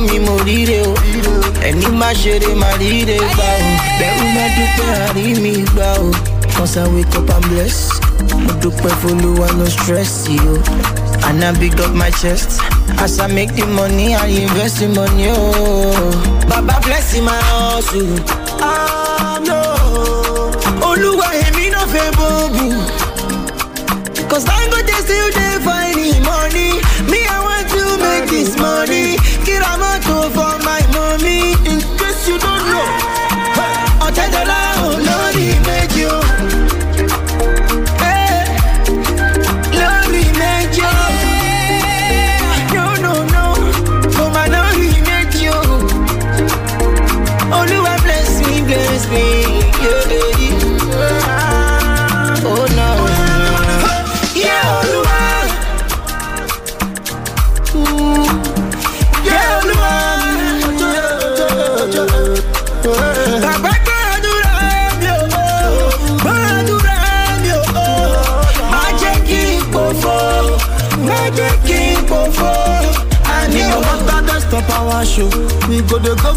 mi mo ríre o, ẹni má ṣeré má ríre gbà o, bẹ́rù má dúpẹ́ àrí mi gbà o, cause I wake up and bless. Mo dúpẹ́ f'Olúwa no stress yìí o, and I big up my chest. As I make the money, I invest the money o. Baba bless my hustle. Ah no, Olúwa èmi náà fẹ́ bóbù. Cause Dangote still dey find the money. Me, I want to make this money.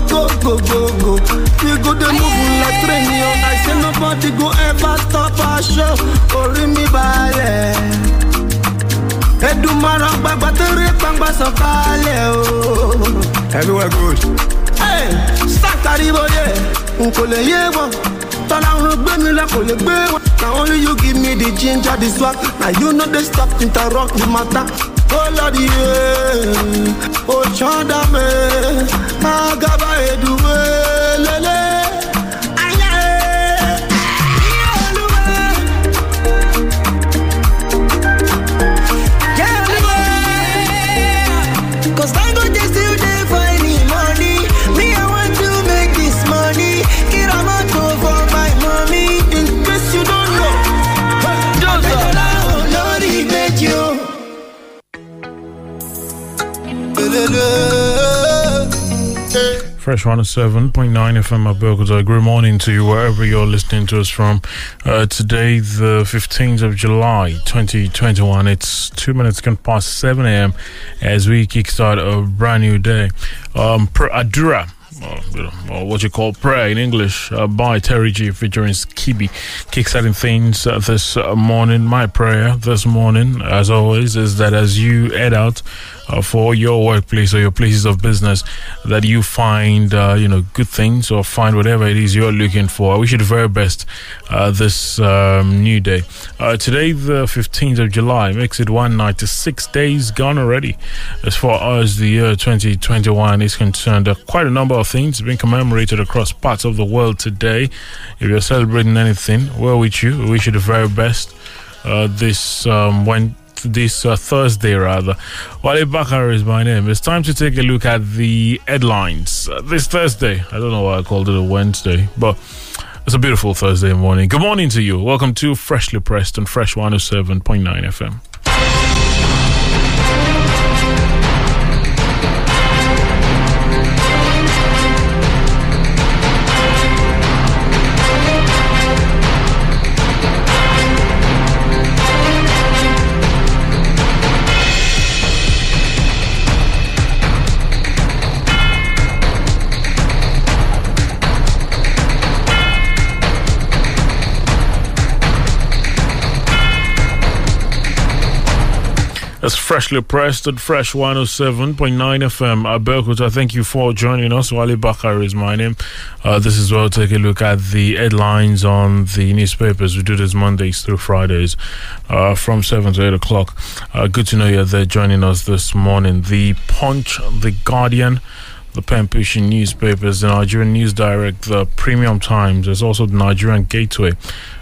Go go go go. We go dey move like train yo. I say nobody go ever stop our show. Orí mi balẹ̀. Edumara gbagba tere gbangba sọ̀kalẹ̀ o. Everywhere good. Sátàríbóyè, n kò lè yé wọn. Tọ́lá ń gbé mi lọ kò lè gbé wọn. Na only you give me the ginger, the swag. Na you no dey stop interrupt the matter. Oh Lord, yeah. Oh Chanda me, Agaba Eduwe, lele. Fresh 107.9 FM Abeokuta. Good morning to you wherever you're listening to us from. Uh, today, the 15th of July, 2021. It's two minutes gone past 7 a.m. as we kickstart a brand new day. Um, Adura. Or, you know, or what you call prayer in English uh, by Terry G featuring Skibi kickstarting things uh, this uh, morning. My prayer this morning, as always, is that as you head out uh, for your workplace or your places of business, that you find uh, you know good things or find whatever it is you're looking for. I wish you the very best uh, this um, new day. Uh, today, the 15th of July, makes it 196 days gone already. As far as the year 2021 is concerned, uh, quite a number of things being commemorated across parts of the world today. If you're celebrating anything, well, with you, we wish you the very best. Uh, this um, when this uh, Thursday rather. Wale Bakare is my name. It's time to take a look at the headlines uh, this Thursday. I don't know why I called it a Wednesday, but it's a beautiful Thursday morning. Good morning to you. Welcome to Freshly Pressed on Fresh 107.9 FM. That's freshly pressed at Fresh 107.9 FM. Abeokuta, thank you for joining us. Wale Bakare is my name. Uh, this is where we'll take a look at the headlines on the newspapers. We do this Mondays through Fridays uh, from 7 to 8 o'clock. Uh, good to know you're there joining us this morning. The Punch, The Guardian, the pen pushing newspapers, the Nigerian News Direct, the Premium Times, there's also the Nigerian Gateway.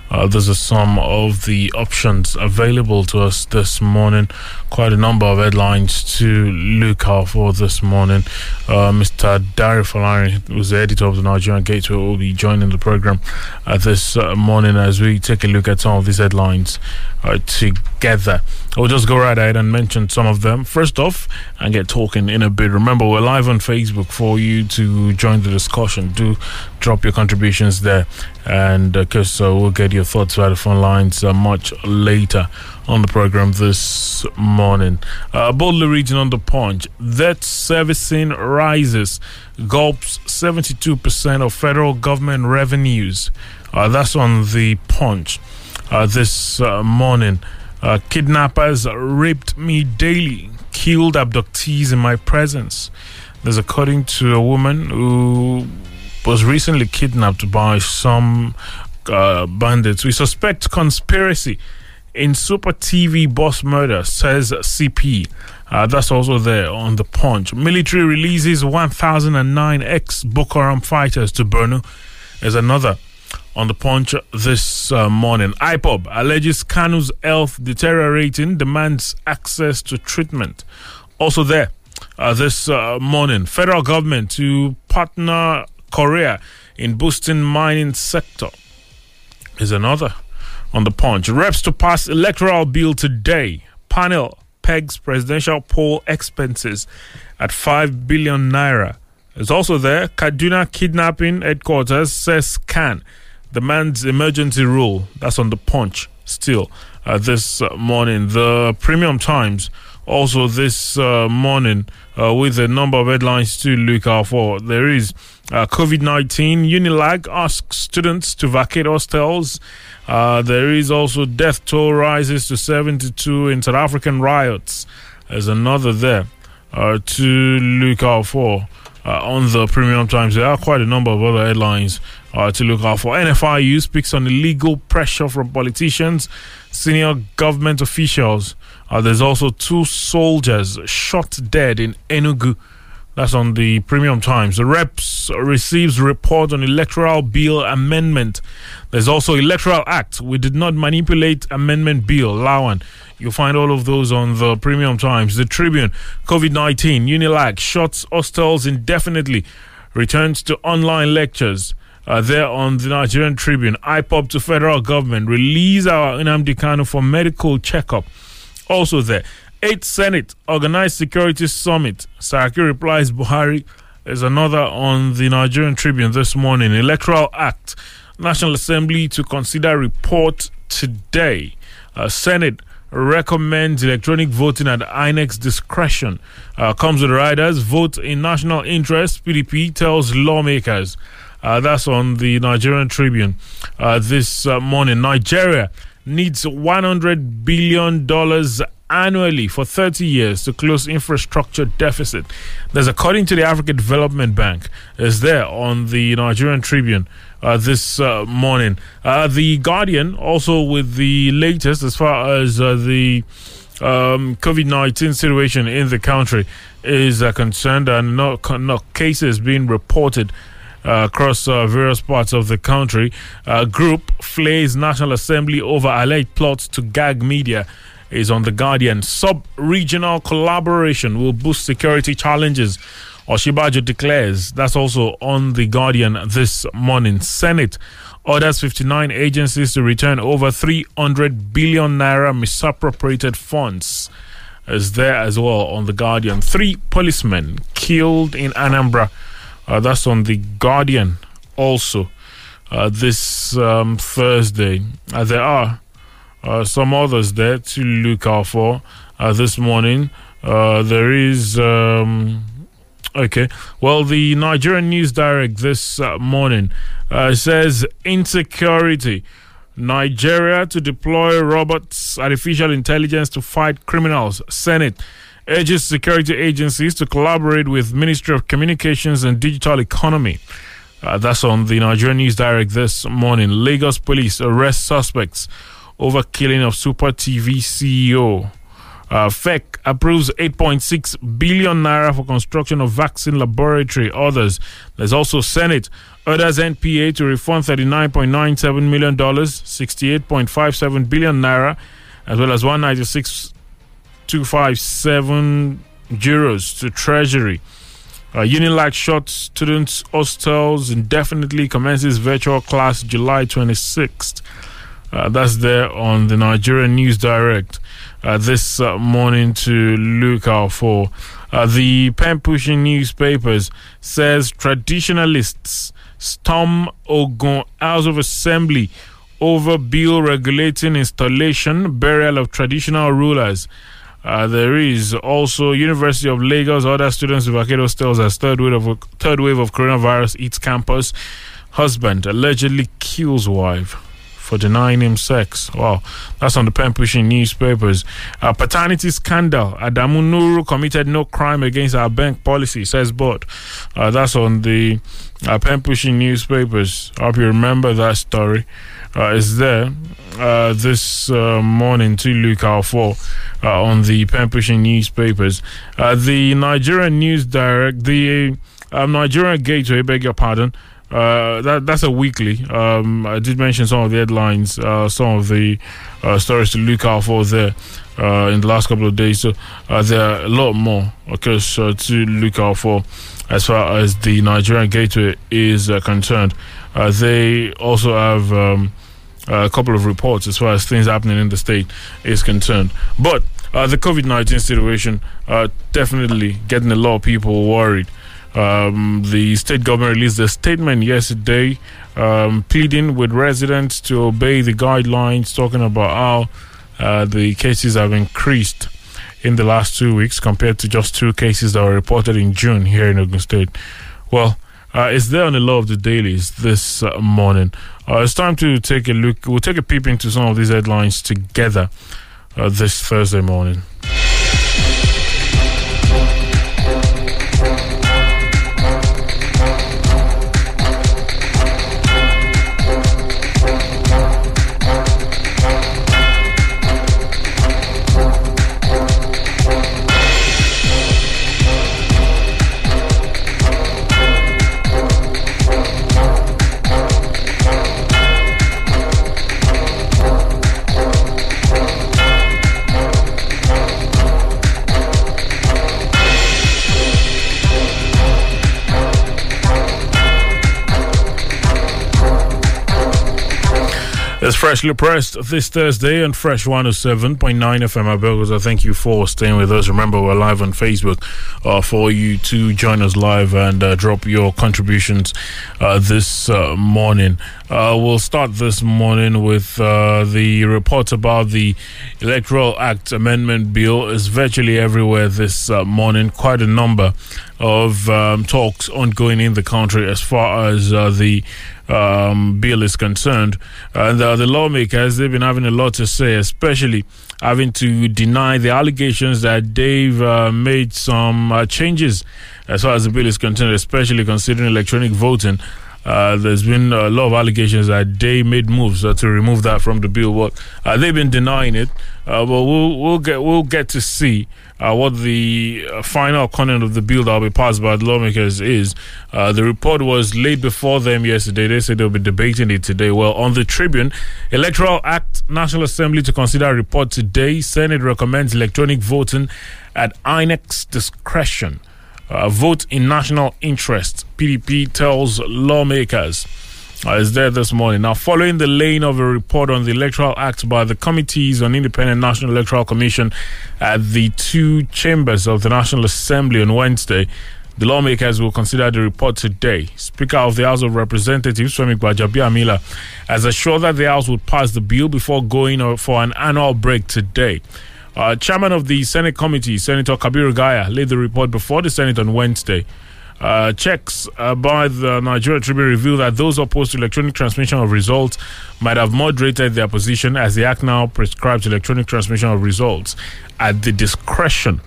Uh, those are some of the options available to us this morning. Quite a number of headlines to look out for this morning. Uh, Mr. Dario Falari, who's the editor of the Nigerian Gateway, will be joining the program uh, this uh, morning as we take a look at some of these headlines uh, together. We'll just go right ahead and mention some of them first off and get talking in a bit. Remember, we're live on Facebook for you to join the discussion. Do drop your contributions there, and because uh, we'll get your thoughts via the phone lines uh, much later on the program this morning. Uh, boldly reading on the punch, debt servicing rises, gulps 72% of federal government revenues. Uh, that's on the punch uh, this uh, morning. Uh, kidnappers raped me daily, killed abductees in my presence. There's according to a woman who was recently kidnapped by some uh, bandits. We suspect conspiracy in Super TV boss murder, says CP. Uh, that's also there on the punch. Military releases 1,009 ex Boko Haram fighters to Borno. is another on the punch this uh, morning. IPOB alleges Kanu's health deteriorating, demands access to treatment. Also there uh, this uh, morning, federal government to partner Korea in boosting mining sector is another on the punch. Reps to pass electoral bill today. Panel pegs presidential poll expenses at 5 billion naira. It's also there. Kaduna kidnapping headquarters says CAN demands emergency rule. That's on the punch still uh, this uh, morning. The Premium Times also this uh, morning uh, with a number of headlines to look out for. There is uh, COVID 19. Unilag asks students to vacate hostels. Uh, there is also death toll rises to 72 in South African riots. There's another there to look out for. On the Premium Times. There are quite a number of other headlines uh, to look out for. NFIU speaks on illegal pressure from politicians, senior government officials. Uh, there's also two soldiers shot dead in Enugu. That's on the Premium Times. The Reps receives report on electoral bill amendment. There's also Electoral Act. We did not manipulate amendment bill. Lawan. You'll find all of those on the Premium Times. The Tribune. COVID 19. Unilag shuts hostels indefinitely. Returns to online lectures. Uh, there on the Nigerian Tribune. IPOB to federal government. Release our Nnamdi Kanu for medical checkup. Also there. 8th Senate Organized Security Summit. Saraki replies Buhari. There's another on the Nigerian Tribune this morning. Electoral Act. National Assembly to consider report today. Uh, Senate recommends electronic voting at INEC's discretion. Uh, comes with riders. Vote in national interest. PDP tells lawmakers. Uh, that's on the Nigerian Tribune uh, this uh, morning. Nigeria needs $100 billion annually for 30 years to close infrastructure deficit. That's according to the African Development Bank, is there on the Nigerian Tribune uh, this uh, morning. Uh, the Guardian also with the latest as far as uh, the um, COVID 19 situation in the country is uh, concerned, and no, no cases being reported. Across uh, various parts of the country. Group flays National Assembly over alleged plots to gag media is on The Guardian. Sub regional collaboration will boost security challenges. Osinbajo declares. That's also on The Guardian this morning. Senate orders 59 agencies to return over 300 billion naira misappropriated funds. Is there as well on The Guardian. Three policemen killed in Anambra. Uh, that's on The Guardian also uh, this um, Thursday. Uh, there are uh, some others there to look out for uh, this morning. Uh, there is. Um, okay. Well, the Nigerian News Direct this morning says insecurity. Nigeria to deploy robots, artificial intelligence to fight criminals. Senate urges security agencies to collaborate with Ministry of Communications and Digital Economy. Uh, that's on the Nigerian News Direct this morning. Lagos police arrest suspects over killing of Super TV CEO. Uh, FEC approves 8.6 billion naira for construction of vaccine laboratory. Others, there's also Senate orders NPA to refund 39.97 million dollars, 68.57 billion naira, as well as 196.257 euros to Treasury. Uh, Unilag short students hostels indefinitely commences virtual class July 26th. Uh, that's there on the Nigerian News Direct uh, this uh, morning to look out for. Uh, the pen pushing newspapers says traditionalists storm Ogun House of Assembly over bill regulating installation, burial of traditional rulers. Uh, there is also University of Lagos. Other students vacate hostels as third wave of third wave of coronavirus eats campus. Husband allegedly kills wife for denying him sex. Wow, that's on the pen pushing newspapers. Uh, paternity scandal. Adamu Nuru committed no crime against our bank policy, says Board. Uh, that's on the uh, pen pushing newspapers. I hope you remember that story. Uh, is there uh, this uh, morning to look out for uh, on the pen pushing newspapers. Uh, the Nigerian News Direct, the um, Nigerian Gateway, beg your pardon. Uh, that that's a weekly. Um, I did mention some of the headlines, uh, some of the uh, stories to look out for there uh, in the last couple of days. So uh, there are a lot more, okay, so to look out for as far as the Nigerian Gateway is concerned. They also have um, a couple of reports as far as things happening in the state is concerned. But the COVID 19 situation definitely getting a lot of people worried. Um, the state government released a statement yesterday um, pleading with residents to obey the guidelines, talking about how uh, the cases have increased in the last two weeks compared to just two cases that were reported in June here in Ogun State. Well, uh, it's there on the law of the dailies this uh, morning. Uh, it's time to take a look. We'll take a peep into some of these headlines together uh, this Thursday morning. It's freshly pressed this Thursday on Fresh 107.9 FM Abelgos. I thank you for staying with us. Remember, we're live on Facebook uh, for you to join us live and uh, drop your contributions uh, this uh, morning. Uh, we'll start this morning with uh, the report about the Electoral Act Amendment Bill. is virtually everywhere this morning. Quite a number of um, talks ongoing in the country as far as the um, bill is concerned. And uh, the lawmakers, they've been having a lot to say, especially having to deny the allegations that they've uh, made some uh, changes as far as the bill is concerned, especially considering electronic voting. Uh, there's been a lot of allegations that they made moves uh, to remove that from the bill. But uh, they've been denying it. Uh, but we'll we'll get we'll get to see uh, what the uh, final content of the bill that will be passed by the lawmakers is. the report was laid before them yesterday. They said they'll be debating it today. Well, on the Tribune, Electoral Act National Assembly to consider a report today. Senate recommends electronic voting at INEC's discretion. Uh, vote in national interest, PDP tells lawmakers. Uh, is there this morning. Now, following the laying of a report on the Electoral Act by the Committees on Independent National Electoral Commission at the two chambers of the National Assembly on Wednesday, the lawmakers will consider the report today. Speaker of the House of Representatives, Femi Gbajabiamila, has assured that the House would pass the bill before going for an annual break today. Uh, chairman of the Senate committee, Senator Kabiru Gaya, laid the report before the Senate on Wednesday. Uh, checks uh, by the Nigeria Tribune reveal that those opposed to electronic transmission of results might have moderated their position as the Act now prescribes electronic transmission of results at the discretion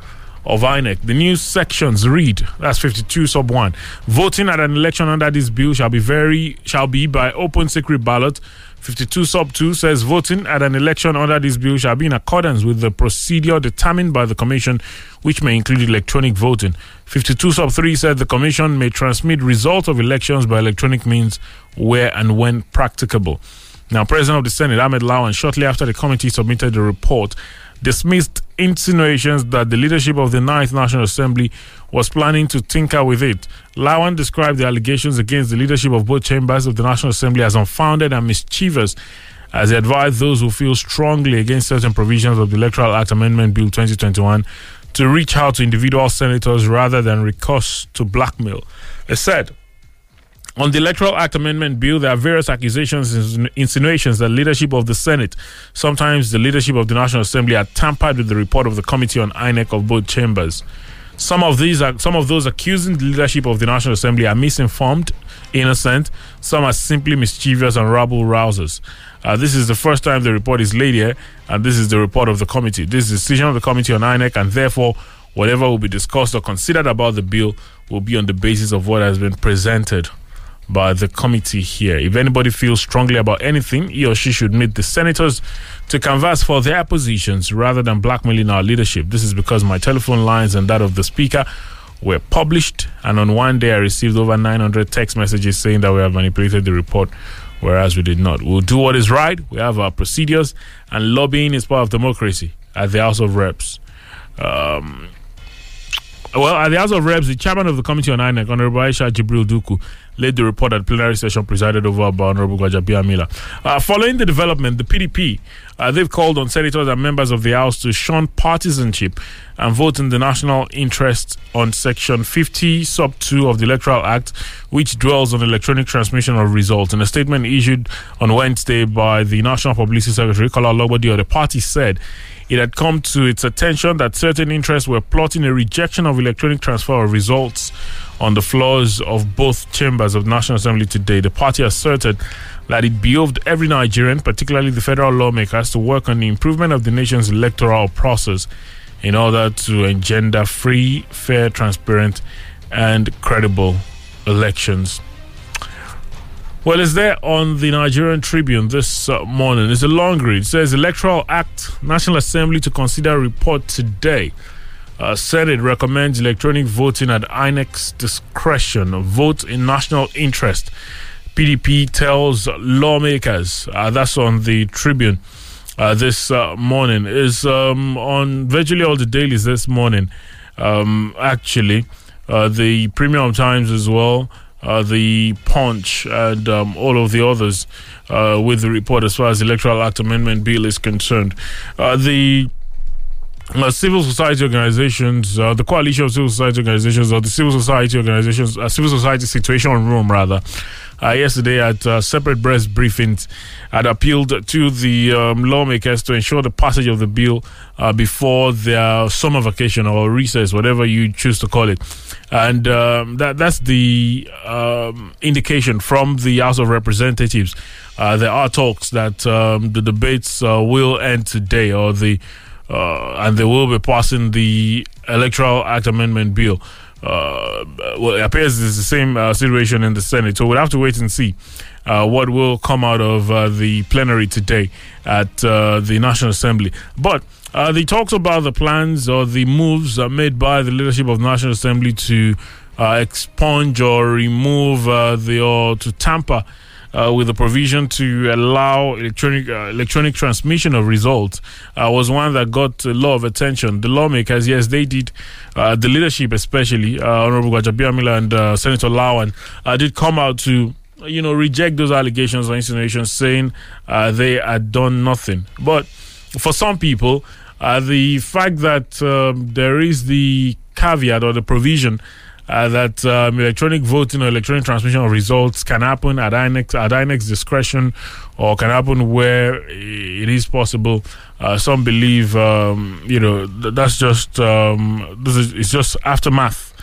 of INEC. The new sections read that's 52 sub 1. Voting at an election under this bill shall be very shall be by open secret ballot. 52 sub 2 says voting at an election under this bill shall be in accordance with the procedure determined by the commission which may include electronic voting. 52 sub 3 said the commission may transmit results of elections by electronic means where and when practicable. Now, President of the Senate Ahmed Lawan shortly after the committee submitted the report dismissed insinuations that the leadership of the Ninth National Assembly was planning to tinker with it. Lawan described the allegations against the leadership of both chambers of the National Assembly as unfounded and mischievous, as he advised those who feel strongly against certain provisions of the Electoral Act Amendment Bill 2021 to reach out to individual senators rather than recourse to blackmail. It said, on the Electoral Act Amendment Bill, there are various accusations and insinuations that leadership of the Senate, sometimes the leadership of the National Assembly, had tampered with the report of the Committee on INEC of both chambers. Some of these are some of those accusing the leadership of the National Assembly are misinformed, innocent. Some are simply mischievous and rabble rousers. Uh, this is the first time the report is laid here, and this is the report of the committee. This is the decision of the Committee on INEC, and therefore, whatever will be discussed or considered about the bill will be on the basis of what has been presented by the committee here. If anybody feels strongly about anything, he or she should meet the senators to canvass for their positions rather than blackmailing our leadership. This is because my telephone lines and that of the speaker were published, and on one day I received over 900 text messages saying that we have manipulated the report, whereas we did not. We'll do what is right. We have our procedures, and lobbying is part of democracy at the House of Reps. Um, well, at the House of Reps, the chairman of the Committee on INEC, Honorable Aisha Jibril Dukku, led the report at plenary session presided over by Honorable Gbajabiamila. Uh, following the development, the PDP, uh, they've called on senators and members of the House to shun partisanship and vote in the national interest on Section 50, Sub 2 of the Electoral Act, which dwells on electronic transmission of results. In a statement issued on Wednesday by the National Publicity Secretary, Kola Ologbondiyan, the party said it had come to its attention that certain interests were plotting a rejection of electronic transfer of results on the floors of both chambers of National Assembly today. The party asserted that it behoved every Nigerian, particularly the federal lawmakers, to work on the improvement of the nation's electoral process in order to engender free, fair, transparent, and credible elections. Well, it's there on the Nigerian Tribune this uh, morning. It's a long read. It says Electoral Act, National Assembly to consider report today. Uh, Senate recommends electronic voting at INEC's discretion. Vote in national interest. PDP tells lawmakers. Uh, that's on the Tribune uh, this uh, morning. Is um, on virtually all the dailies this morning. Um, actually, uh, the Premium Times as well. Uh, the Punch and um, all of the others uh, with the report as far as the Electoral Act Amendment Bill is concerned. Uh, the uh, civil society organizations, uh, the coalition of civil society organizations, or the civil society organizations, uh, civil society situation room rather, uh, yesterday at uh, separate press briefings had appealed to the um, lawmakers to ensure the passage of the bill uh, before their summer vacation or recess, whatever you choose to call it. And um, that that's the um, indication from the House of Representatives. There are talks that um, the debates will end today, or the uh, and they will be passing the Electoral Act Amendment Bill. Uh, well, it appears it's the same uh, situation in the Senate. So we'll have to wait and see uh, what will come out of uh, the plenary today at uh, the National Assembly. But uh, the talks about the plans or the moves made by the leadership of the National Assembly to expunge or remove the or to tamper uh, with the provision to allow electronic uh, electronic transmission of results uh, was one that got a lot of attention. The lawmakers, yes, they did. the leadership, especially Honorable Gbajabiamila and Senator Lawan, did come out to you know reject those allegations or insinuations, saying they had done nothing. But for some people, the fact that um, there is the caveat or the provision uh, that um, electronic voting or electronic transmission of results can happen at INEC, at INEC's discretion or can happen where it is possible. Uh, some believe, um, you know, that's just um, this is it's just aftermath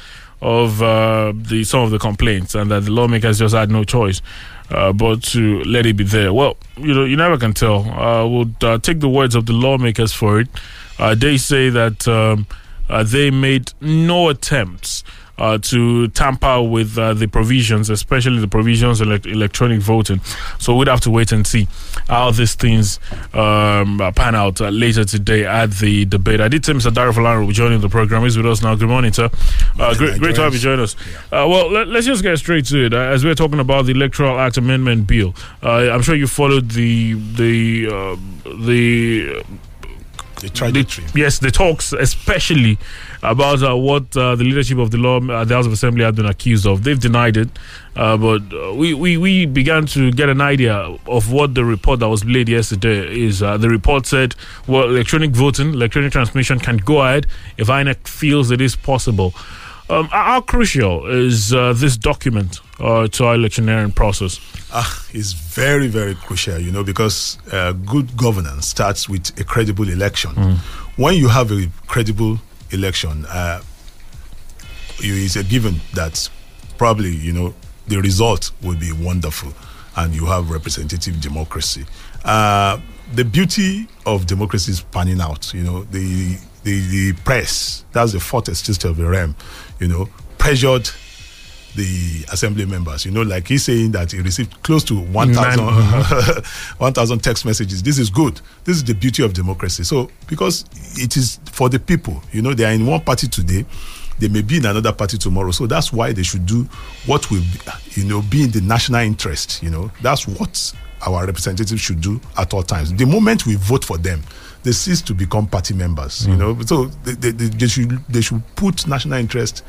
of uh, the some of the complaints, and that the lawmakers just had no choice. Uh, but to let it be there. Well, you know, you never can tell. Uh, we'll uh, take the words of the lawmakers for it. Uh, they say that um, uh, they made no attempts uh, to tamper with uh, the provisions, especially the provisions of elec- electronic voting. So we'd have to wait and see how these things um, uh, pan out uh, later today at the debate. I did say Mr. Dario Falano will be joining the program. He's with us now. Good morning, sir. Uh, great, great to have you join us. Uh, well, let, us just get straight to it. Uh, as we're talking about the Electoral Act Amendment Bill, uh, I'm sure you followed the the uh, the the trajectory. The, yes, the talks, especially about uh, what uh, the leadership of the law, uh, the House of Assembly, have been accused of. They've denied it, uh, but uh, we, we we began to get an idea of what the report that was laid yesterday is. Uh, the report said, well, electronic voting, electronic transmission can go ahead if INEC feels it is possible. Um, how crucial is this document to our electioneering process? Ah, it's very, very crucial, you know, because uh, good governance starts with a credible election. Mm. When you have a credible election, uh, it's a given that probably, you know, the result will be wonderful and you have representative democracy. Uh, the beauty of democracy is panning out, you know, the, the, the press, that's the fourth stage of the realm, you know, pressured the assembly members. You know, like he's saying that he received close to 1,000 1, text messages. This is good. This is the beauty of democracy. So, because it is for the people, you know, they are in one party today, they may be in another party tomorrow. So that's why they should do what will, be, you know, be in the national interest. You know, that's what our representatives should do at all times. The moment we vote for them, they cease to become party members. Mm. You know, so they, they, they, should they should put national interest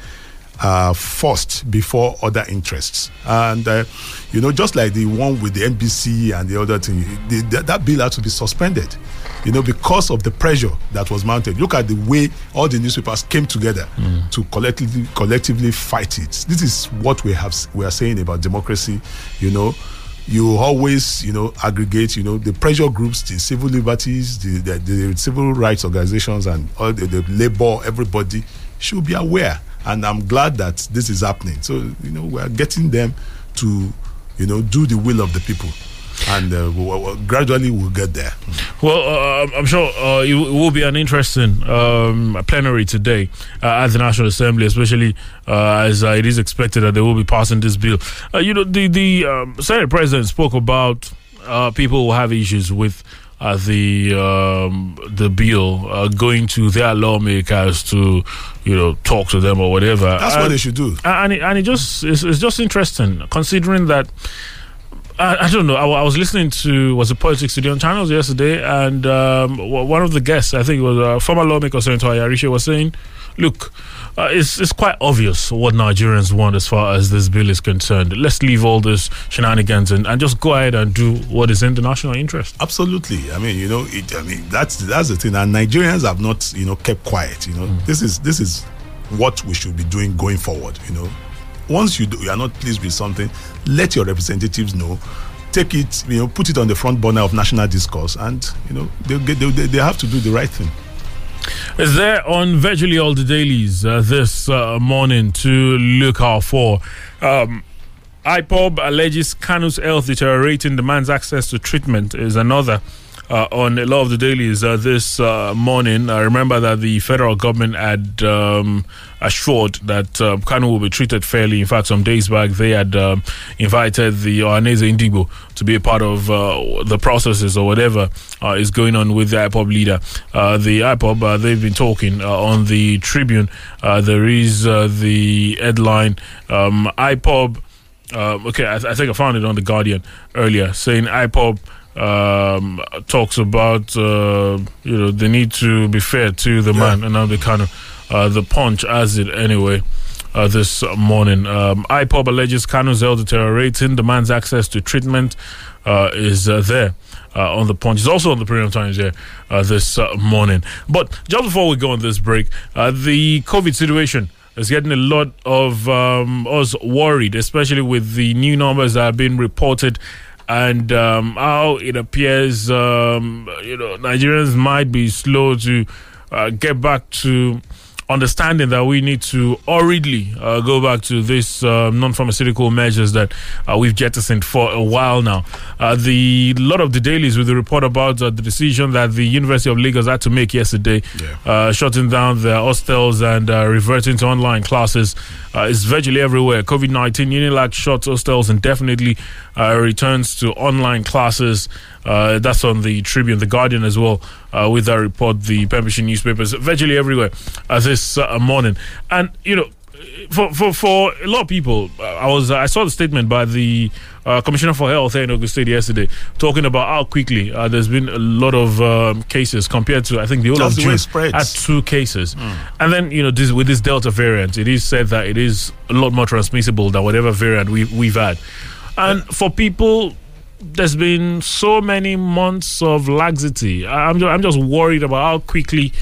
uh, first before other interests. And, uh, you know, just like the one with the NBC and the other thing, the, the, that bill had to be suspended, you know, because of the pressure that was mounted. Look at the way all the newspapers came together mm. to collectively, collectively fight it. This is what we have, we are saying about democracy, you know you always, you know, aggregate, you know, the pressure groups, the civil liberties, the, the, the civil rights organizations, and all the, the labor, everybody should be aware and I'm glad that this is happening. So you know we're getting them to you know do the will of the people. And uh, we'll, we'll, gradually we'll get there. Well, uh, I'm sure uh, it will be an interesting um, plenary today uh, at the National Assembly, especially uh, as uh, it is expected that they will be passing this bill. you know, the the um, Senate President spoke about people who have issues with uh, the um, the bill uh, going to their lawmakers to you know talk to them or whatever. That's and, what they should do. And it, and it just it's, it's just interesting considering that. I, I don't know. I, I, was listening to was a politics studio on channels yesterday, and um, one of the guests, I think it was a former lawmaker Senator Ayarishe, was saying, "Look, uh, it's it's quite obvious what Nigerians want as far as this bill is concerned. Let's leave all this shenanigans and, and just go ahead and do what is in the national interest. Absolutely. I mean, you know, it, I mean that's that's the thing. And Nigerians have not, you know, kept quiet. You know, mm. this is this is what we should be doing going forward. You know, once you do, you are not pleased with something, let your representatives know take it, you know, put it on the front burner of national discourse, and you know they, they, they have to do the right thing is there on virtually all the dailies uh, this uh, morning to look out for. Um, IPOB alleges Kanu's health deteriorating, demands access to treatment is another uh, on a lot of the dailies uh, this uh, morning. I remember that the federal government had um, assured that uh, Kanu will be treated fairly. In fact, some days back, they had um, invited the Ohanaeze Ndigbo to be a part of uh, the processes or whatever uh, is going on with the IPOB leader. Uh, the IPOB, they've been talking on the Tribune. there is the headline um, IPOB. okay, I, th- I think I found it on the Guardian earlier, saying IPOB um, talks about uh, you know the need to be fair to the yeah. man, and now they kind of uh, the punch as it anyway. Uh, this morning, um, IPOB alleges Kanu's health deteriorating, demands access to treatment uh, is uh, there. Uh, on the punch. It's also on the Premium Times here this morning. But just before we go on this break, the COVID situation is getting a lot of um, us worried, especially with the new numbers that have been reported and um, how it appears, um, you know, Nigerians might be slow to uh, get back to understanding that we need to hurriedly uh, go back to this uh, non-pharmaceutical measures that uh, we've jettisoned for a while now. Uh, the lot of the dailies with the report about uh, the decision that the University of Lagos had to make yesterday, Yeah. uh, shutting down their hostels and uh, reverting to online classes, uh, is virtually everywhere. COVID nineteen Unilag shuts hostels indefinitely, uh, returns to online classes. Uh, that's on the Tribune, the Guardian as well. Uh, with that report, the Pembrokeshire newspapers virtually everywhere uh, this uh, morning, and you know for for for a lot of people, uh, I was I saw the statement by the uh, Commissioner for Health here in Ogun State yesterday, talking about how quickly uh, there's been a lot of um, cases compared to I think the whole That's of June spreads. at two cases, and then you know this with this Delta variant, it is said that it is a lot more transmissible than whatever variant we we've had, and for people. There's been so many months of laxity. I'm just, I'm just worried about how quickly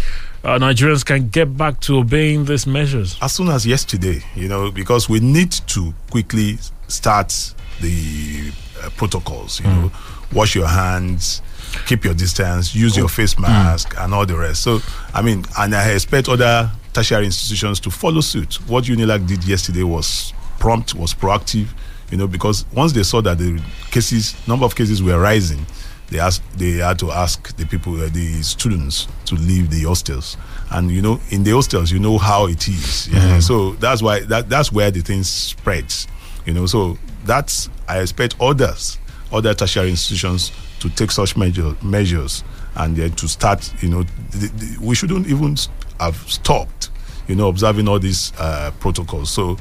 uh, Nigerians can get back to obeying these measures. as soon as yesterday, you know, because we need to quickly start the uh, protocols, you know, wash your hands, keep your distance, use your face mask, and all the rest. So, I mean, and I expect other tertiary institutions to follow suit. What Unilag did yesterday was prompt, was proactive, you know, because once they saw that the cases, number of cases were rising, they asked, they had to ask the people, uh, the students, to leave the hostels. And you know, in the hostels, you know how it is. Yeah? So that's why that that's where the thing spreads. You know, so that's I expect others, other tertiary institutions, to take such measure, measures and then to start. You know, th- th- we shouldn't even have stopped. You know, observing all these uh, protocols. So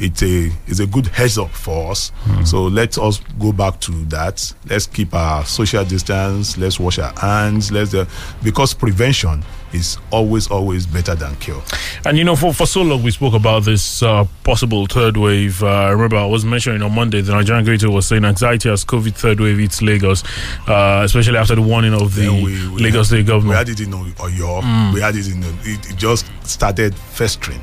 it's a it's a good heads up for us. So let us go back to that. Let's keep our social distance. Let's wash our hands. Let's uh, because prevention is always always better than cure. And you know, for, for so long we spoke about this uh, possible third wave. Uh, I remember I was mentioning on Monday the Nigerian Gateway was saying anxiety as COVID third wave hits Lagos, uh, especially after the warning of the we- we Lagos had- State We government. had it in Oyo. We had it in it, it just started festering.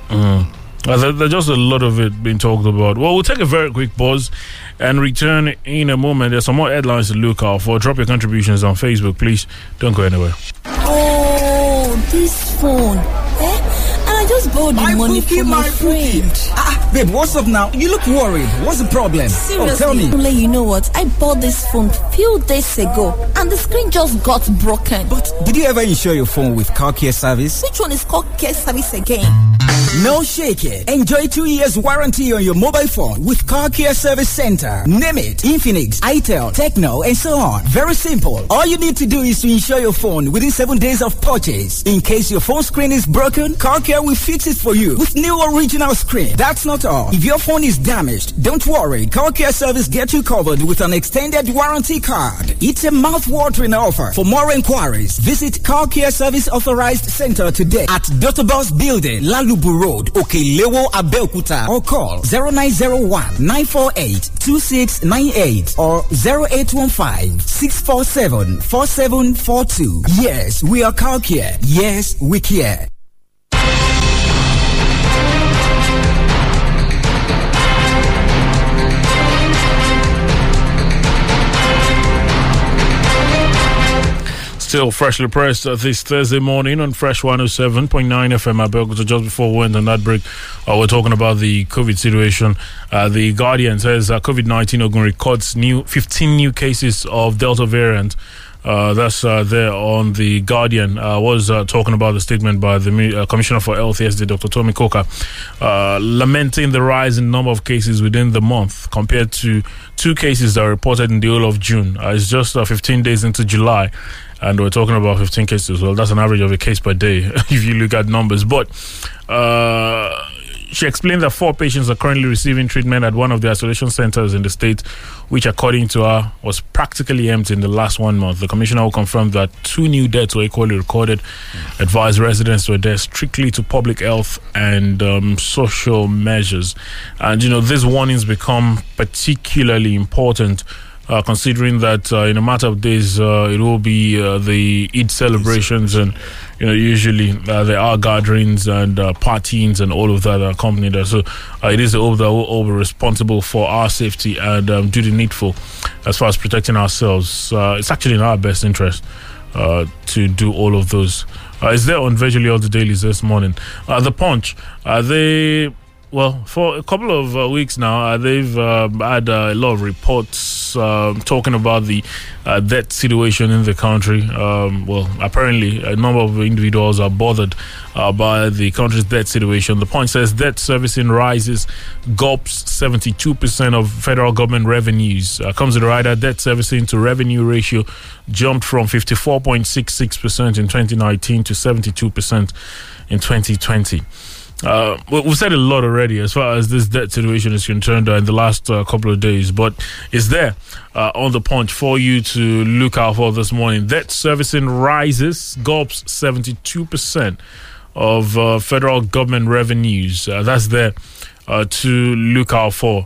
Uh, there's just a lot of it being talked about. Well, we'll take a very quick pause and return in a moment. There's some more headlines to look out for. Drop your contributions on Facebook, please. Don't go anywhere. Oh, this phone. Eh? And I just borrowed the My money bookie, from my, my friend. Ah, babe, what's up now? You look worried. What's the problem? Seriously, Oh, tell me. Kule, you know what? I bought this phone few days ago, and the screen just got broken. But did you ever insure your phone with Carlcare service? Which one is called care service again? No shake it. Enjoy two years warranty on your mobile phone with Carlcare Service Center. Name it. Infinix, itel, Tecno, and so on. Very simple. All you need to do is to insure your phone within seven days of purchase. In case your phone screen is broken, Carlcare will fix it for you with new original screen. That's not all. If your phone is damaged, don't worry. Carlcare Service get you covered with an extended warranty card. It's a mouth-watering offer. For more inquiries, visit Carlcare Service Authorized Center today at Dr. Building, Lalubu Road, Okelewo, Abeokuta, or call 0901 948 2698 or 0815 647 4742. Yes, we are Car Care. Yes, we care. Still freshly pressed uh, this Thursday morning on Fresh 107.9 FM I Abeokuta. Just before we went on that break, uh, we're talking about the COVID situation. Uh, the Guardian says uh, COVID 19 Ogun records new 15 new cases of Delta variant. Uh, that's uh, there on the Guardian. I was uh, talking about the statement by the uh, Commissioner for Health yesterday, Dr. Tomi Coker, uh, lamenting the rise in number of cases within the month compared to two cases that were reported in the whole of June. Uh, it's just uh, 15 days into July, and we're talking about 15 cases. Well, that's an average of a case per day if you look at numbers. But uh, she explained that four patients are currently receiving treatment at one of the isolation centers in the state, which, according to her, was practically empty in the last one month. The commissioner will confirm that two new deaths were equally recorded, advised residents to adhere strictly to public health and um, social measures. And, you know, these warnings become particularly important. Uh, considering that uh, in a matter of days uh, it will be uh, the Eid celebrations and you know usually uh, there are gatherings and uh, and all of that accompany that so it is the hope responsible for our safety and um, needful as far as protecting ourselves it's actually in our best interest to do all of those. Uh, it's there on virtually all the dailies this morning. The Punch, they well for a couple of uh, weeks now uh, they've uh, had uh, a lot of reports um talking about the uh, debt situation in the country. Um, well apparently a number of individuals are bothered uh, by the country's debt situation. The Punch says debt servicing rises gulps 72% of federal government revenues. Comes with a rider debt servicing to revenue ratio jumped from 54.66% in 2019 to 72% in 2020 uh, we've said a lot already as far as this debt situation is concerned uh, in the last uh, couple of days, but it's there uh, on the punch for you to look out for this morning. Debt servicing rises, gulps 72% of uh, federal government revenues. Uh, that's there to look out for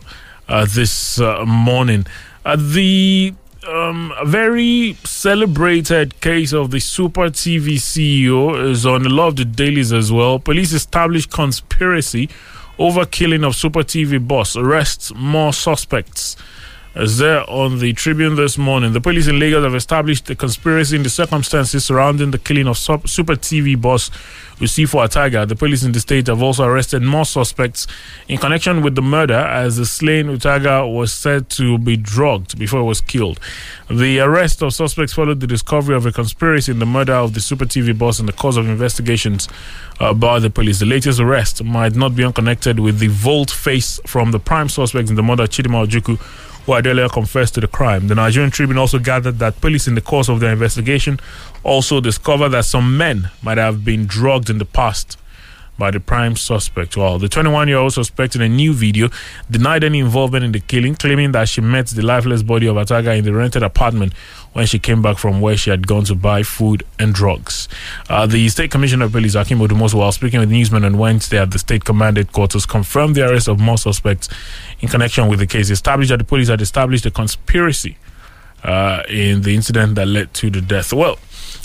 this morning. The um, a very celebrated case of the Super TV CEO is on a lot of the dailies as well. Police established conspiracy over killing of Super TV boss, arrests more suspects. Is there on the Tribune this morning? The police in Lagos have established a conspiracy in the circumstances surrounding the killing of Sup- Super TV boss Usifo Ataga. The police in the state have also arrested more suspects in connection with the murder, as the slain Ataga was said to be drugged before he was killed. The arrest of suspects followed the discovery of a conspiracy in the murder of the Super TV boss and the cause of investigations uh, by the police. The latest arrest might not be unconnected with the vault face from the prime suspects in the murder of Chidinma Ojukwu who had earlier confessed to the crime. The Nigerian Tribune also gathered that police, in the course of their investigation, also discovered that some men might have been drugged in the past by the prime suspect. Well, the 21 year old suspect in a new video denied any involvement in the killing, claiming that she met the lifeless body of Ataga in the rented apartment when she came back from where she had gone to buy food and drugs. Uh, the State Commissioner of Police, Akim Odumosu, while speaking with newsmen on Wednesday at the State Command Headquarters, confirmed the arrest of more suspects in connection with the case. Established that the police had established a conspiracy uh, in the incident that led to the death. Well,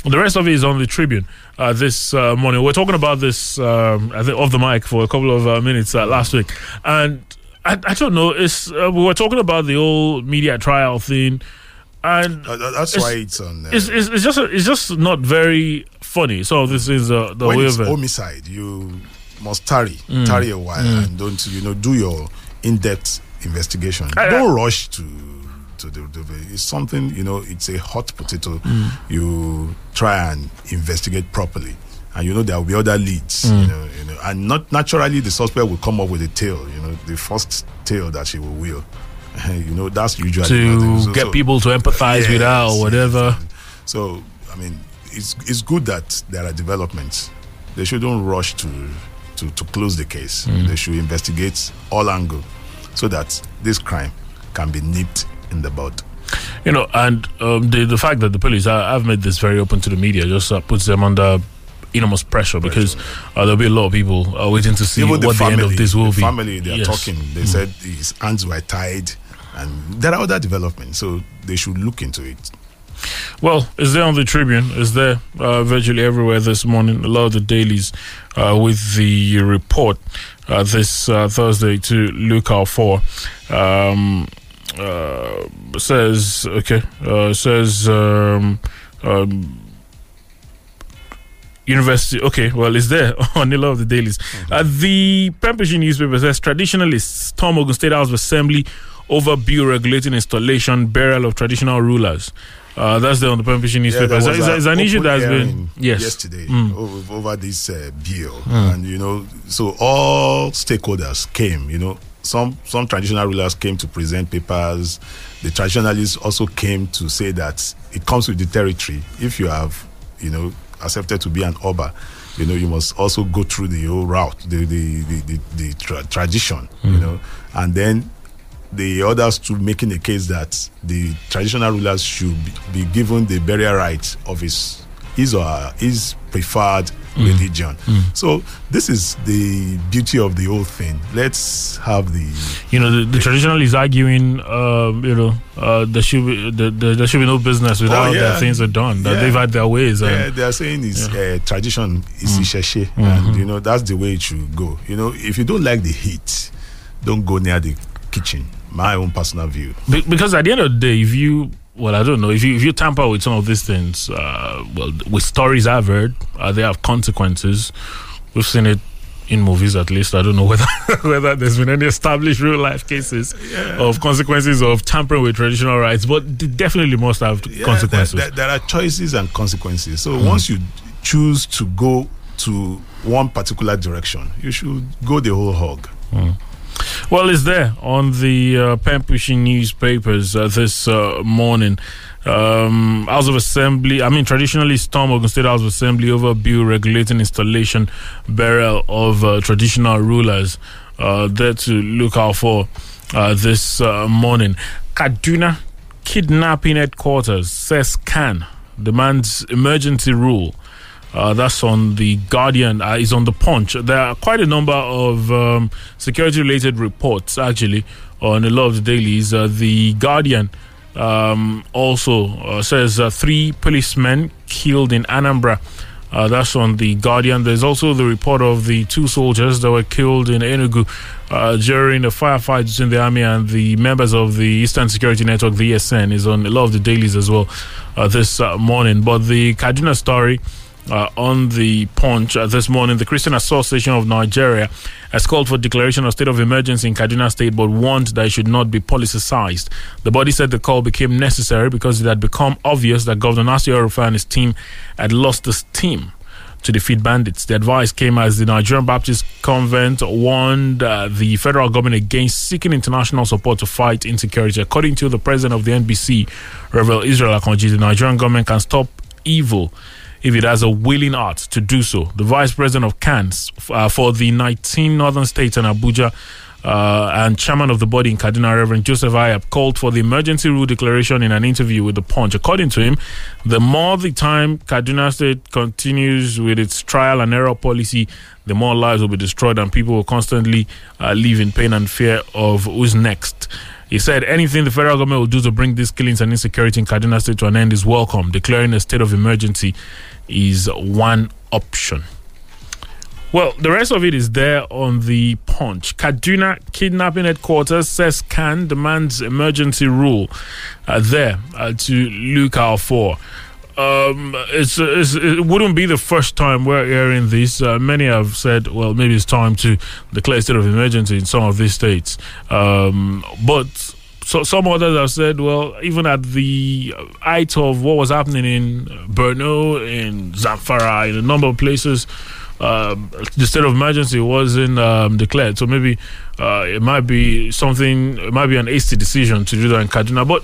the rest of it is on the Tribune uh, this uh, morning. We're talking about this um, off the mic for a couple of uh, minutes uh, last week, and I, I don't know. It's uh, we were talking about the whole media trial thing, and that's why it's on. Uh, it's, it's, it's just it's just not very funny. So this is uh, the when way it's of it. homicide, you must tarry, Mm. tarry a while, and don't you know do your in-depth investigation. I- don't rush to to the, the. It's something you know. It's a hot potato. Mm. You try and investigate properly, and you know there will be other leads. Mm. You know, you know, and not naturally the suspect will come up with a tale. You know, the first tale that she will will. You know, that's usually to So- get so- people to empathize with her or whatever. yes. So, I mean, it's it's good that there are developments. They shouldn't rush to to, to close the case. Mm. They should investigate all angle so that this crime can be nipped in the bud. You know, and um, the the fact that the police I, I've made this very open to the media just uh, puts them under enormous pressure because uh, there'll be a lot of people uh, waiting to see Even what the, end of this will the be. family, they are Yes. talking. They said his hands were tied, and there are other developments. So they should look into it. Well, it's there on the Tribune. It's there uh, virtually everywhere this morning. A lot of the dailies uh, with the report uh, this uh, Thursday to look out for. Um, uh, says okay. Uh, says um, um, University. Okay, well, it's there on a lot of the dailies. Uh, the Pembrokeshire newspaper says traditionalists storm Ogun State House of Assembly over bill regulating installation burial of traditional rulers. Uh, that's the on the Pembrokeshire newspaper. there it's, it's- an issue that's been yes. yesterday Mm. over, over this uh, bill, and you know, so all stakeholders came. You know, some some traditional rulers came to present papers. The traditionalists also came to say that it comes with the territory. If you have, you know, accepted to be an oba, you know, you must also go through the whole route, the the the, the, the tra- tradition, you know, and then the others to making a case that the traditional rulers should be, be given the burial rights of his his or her, his preferred religion. So this is the beauty of the whole thing. Let's have the You know, the, the traditional is arguing, um, you know, uh, there should be the, the, there should be no business without Oh, yeah. that things are done. That Yeah. they've had their ways. yeah, they are saying is uh, tradition is isheshe, and you know that's the way it should go. You know, if you don't like the heat, don't go near the kitchen. My own personal view. Be- because at the end of the day, if you well, I don't know if you if you tamper with some of these things. Uh, well, with stories I've heard, uh, they have consequences. We've seen it in movies, at least. I don't know whether whether there's been any established real life cases of consequences of tampering with traditional rights, but definitely must have Yeah, consequences. There, there, there are choices and consequences. So once you choose to go to one particular direction, you should go the whole hog. Well, it's there on the uh, pen pushing newspapers uh, this uh, morning. Um, House of Assembly, I mean, traditionally, Storm Ogun State House of Assembly over bill regulating installation, burial of uh, traditional rulers. Uh, there to look out for uh, this uh, morning. Kaduna kidnapping headquarters says CAN demands emergency rule. Uh, that's on the Guardian. Uh, is on the Punch. There are quite a number of um, security-related reports actually on a lot of the dailies. Uh, the Guardian um, also uh, says uh, three policemen killed in Anambra. Uh, that's on the Guardian. There's also the report of the two soldiers that were killed in Enugu during a firefight between the army and the members of the Eastern Security Network, the ESN, is on a lot of the dailies as well this morning. But the Kaduna story uh, on the punch uh, this morning. The Christian Association of Nigeria has called for declaration of state of emergency in Kaduna State, but warned that it should not be politicized. The body said the call became necessary because it had become obvious that Governor Nasir El-Rufai and his team had lost the steam to defeat bandits. The advice came as the Nigerian Baptist Convent warned uh, the federal government against seeking international support to fight insecurity. According to the president of the NBC, Reverend Israel Akanji, the Nigerian government can stop evil if it has a willing heart to do so. The vice president of CAN's uh, for the 19 northern states and Abuja uh, and chairman of the body in Kaduna, Reverend Joseph Hayab, called for the emergency rule declaration in an interview with The Punch. According to him, the more the time Kaduna State continues with its trial and error policy, the more lives will be destroyed and people will constantly uh, live in pain and fear of who's next. He said anything the federal government will do to bring these killings and insecurity in Kaduna State to an end is welcome. Declaring a state of emergency is one option. Well, the rest of it is there on the punch. Kaduna kidnapping headquarters says CAN demands emergency rule uh, there uh, to look out for. Um, it's, it's, it wouldn't be the first time we're hearing this. Uh, many have said, well, maybe it's time to declare state of emergency in some of these states. Um, but so some others have said, well, even at the height of what was happening in Borno, in Zamfara, in a number of places, um, the state of emergency wasn't um, declared. So maybe uh, it might be something, it might be an hasty decision to do that in Kaduna. But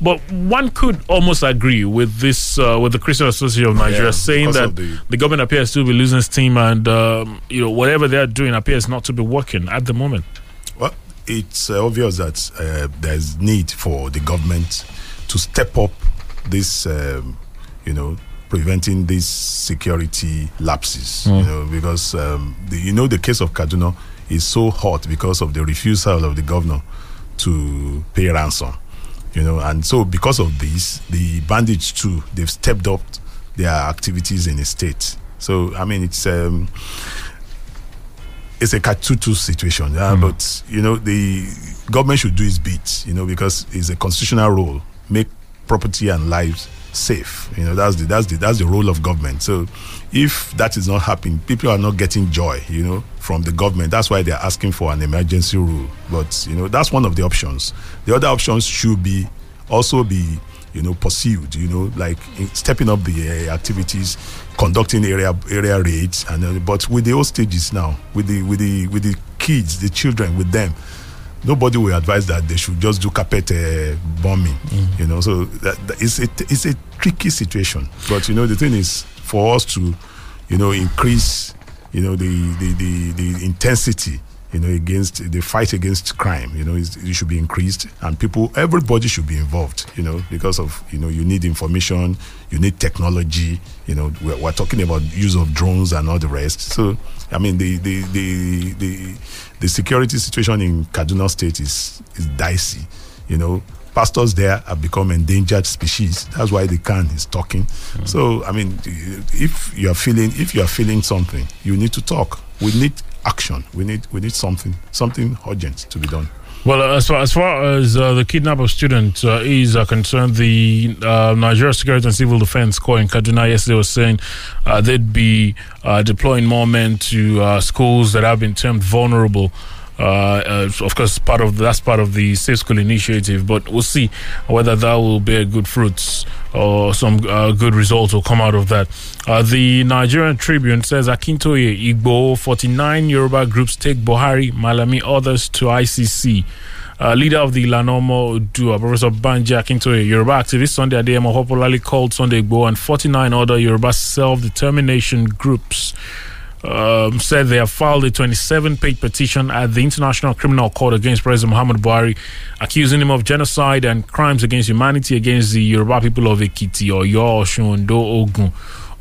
but one could almost agree with this, uh, with the Christian Association of Nigeria Yeah, saying that the- the government appears to be losing steam and um, you know whatever they are doing appears not to be working at the moment. Well, it's uh, obvious that uh, there's need for the government to step up this, um, you know, preventing these security lapses. You know, because um, the, you know the case of Kaduna is so hot because of the refusal of the governor to pay ransom. You know, and so because of this, the bandits too they've stepped up their activities in the state. So I mean, it's. Um, it's a catch-22 situation. Yeah, but you know the government should do its bit. You know because it's a constitutional role, make property and lives safe. You know that's the that's the that's the role of government. So if that is not happening, people are not getting joy. You know from the government. That's why they're asking for an emergency rule. But you know that's one of the options. The other options should be also be you know pursued. You know like stepping up the uh, activities conducting area area raids and uh, but with the old stages now with the with the with the kids the children with them nobody will advise that they should just do carpet uh, bombing you know so that, that it's a it's a tricky situation. But you know the thing is for us to you know increase you know the the the, the intensity you know against the fight against crime you know it should be increased. And people everybody should be involved you know because of you know you need information you need technology you know we're, we're talking about use of drones and all the rest. So i mean the the the the, the security situation in kaduna state is is dicey you know. Pastors there have become endangered species. That's why the CAN is talking. Hmm. So i mean if you are feeling if you are feeling something you need to talk. We need action we need we need something something urgent to be done Well, as far as, far as uh, the kidnap of students uh, is uh, concerned, the uh, Nigeria Security and Civil Defense Corps in Kaduna yesterday was saying uh, they'd be uh, deploying more men to uh, schools that have been termed vulnerable. Uh, uh, of course, part of that's part of the Safe School initiative, but we'll see whether that will bear good fruits or some uh, good results will come out of that. Uh, the Nigerian Tribune says Akintoye, Igboho, 49 Yoruba groups take Buhari, Malami, others to ICC. Uh, leader of the Lanomo Dua, Professor Banji Akintoye, Yoruba activist Sunday Adeyemo, popularly called Sunday Igboho, and 49 other Yoruba self-determination groups um, said they have filed a 27 page petition at the International Criminal Court against President Muhammad Buhari, accusing him of genocide and crimes against humanity against the Yoruba people of Ekiti, Oyo, Osun, Ondo, Ogun,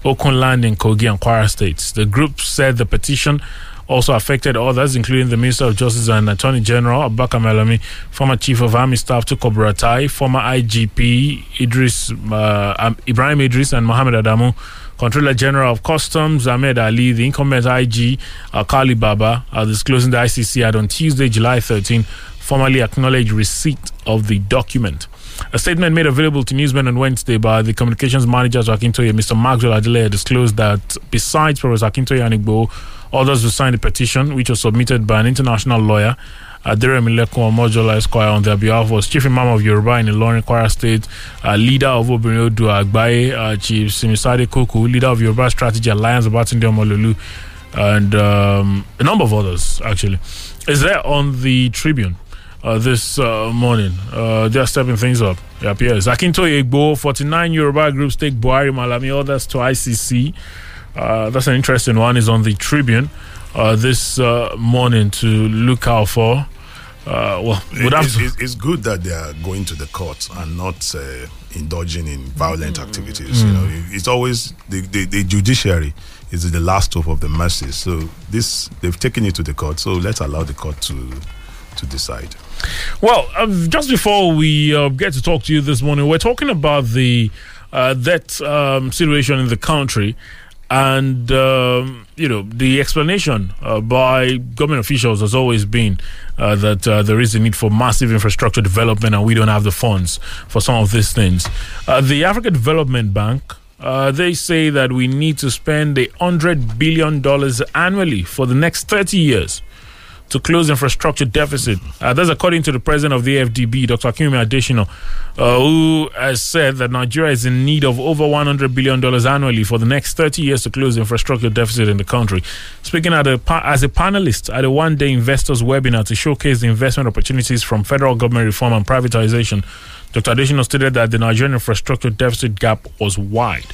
Okunland, and Kogi and Kwara states. The group said the petition also affected others, including the Minister of Justice and Attorney General Abubakar Malami, former Chief of Army Staff Tukur Buratai, former IGP Idris uh, um, Ibrahim Idris, and Mohammed Adamu. Controller General of Customs Ahmed Ali, the incumbent IG uh, Kali Baba, are disclosing the ICC had on Tuesday, July 13, formally acknowledged receipt of the document. A statement made available to newsmen on Wednesday by the communications manager to Akintoye, Mr. Maxwell Adeleye, disclosed that besides Professor Akintoye and Igboho, others who signed the petition, which was submitted by an international lawyer, Aderemilekun Omojola Esquire on their behalf was Chief Imam of Yoruba in Ilorin, Kwara State, uh, leader of Odua Agbaye, uh, Chief Simisade Koku, leader of Yoruba Strategy Alliance, Babatunde Omololu, and um, a number of others, actually. Is there on the Tribune uh, this uh, morning? Uh, they're stepping things up, it appears. Akintoye Igboho, 49 Yoruba groups take Buhari, Malami, others to ICC. Uh, that's an interesting one, is on the Tribune uh, this uh, morning to look out for. Uh, well, would have It's, to, it's, it's good that they are going to the court and not uh, indulging in violent activities. You know, it's always the, the, the judiciary is the last hope of the masses. So this they've taken it to the court. So let's allow the court to to decide. Well, um, just before we uh, get to talk to you this morning, we're talking about the uh, that um, situation in the country, and um, you know the explanation uh, by government officials has always been uh, that uh, there is a need for massive infrastructure development, and we don't have the funds for some of these things. Uh, the African Development Bank. Uh, they say that we need to spend a hundred billion dollars annually for the next 30 years to close infrastructure deficit. Uh, that's according to the president of the AfDB, Dr. Akinwumi Adesina, uh, who has said that Nigeria is in need of over $100 billion annually for the next 30 years to close the infrastructure deficit in the country. Speaking a, as a panelist at a one-day investors webinar to showcase the investment opportunities from federal government reform and privatization, Dr. Adesina stated that the Nigerian infrastructure deficit gap was wide.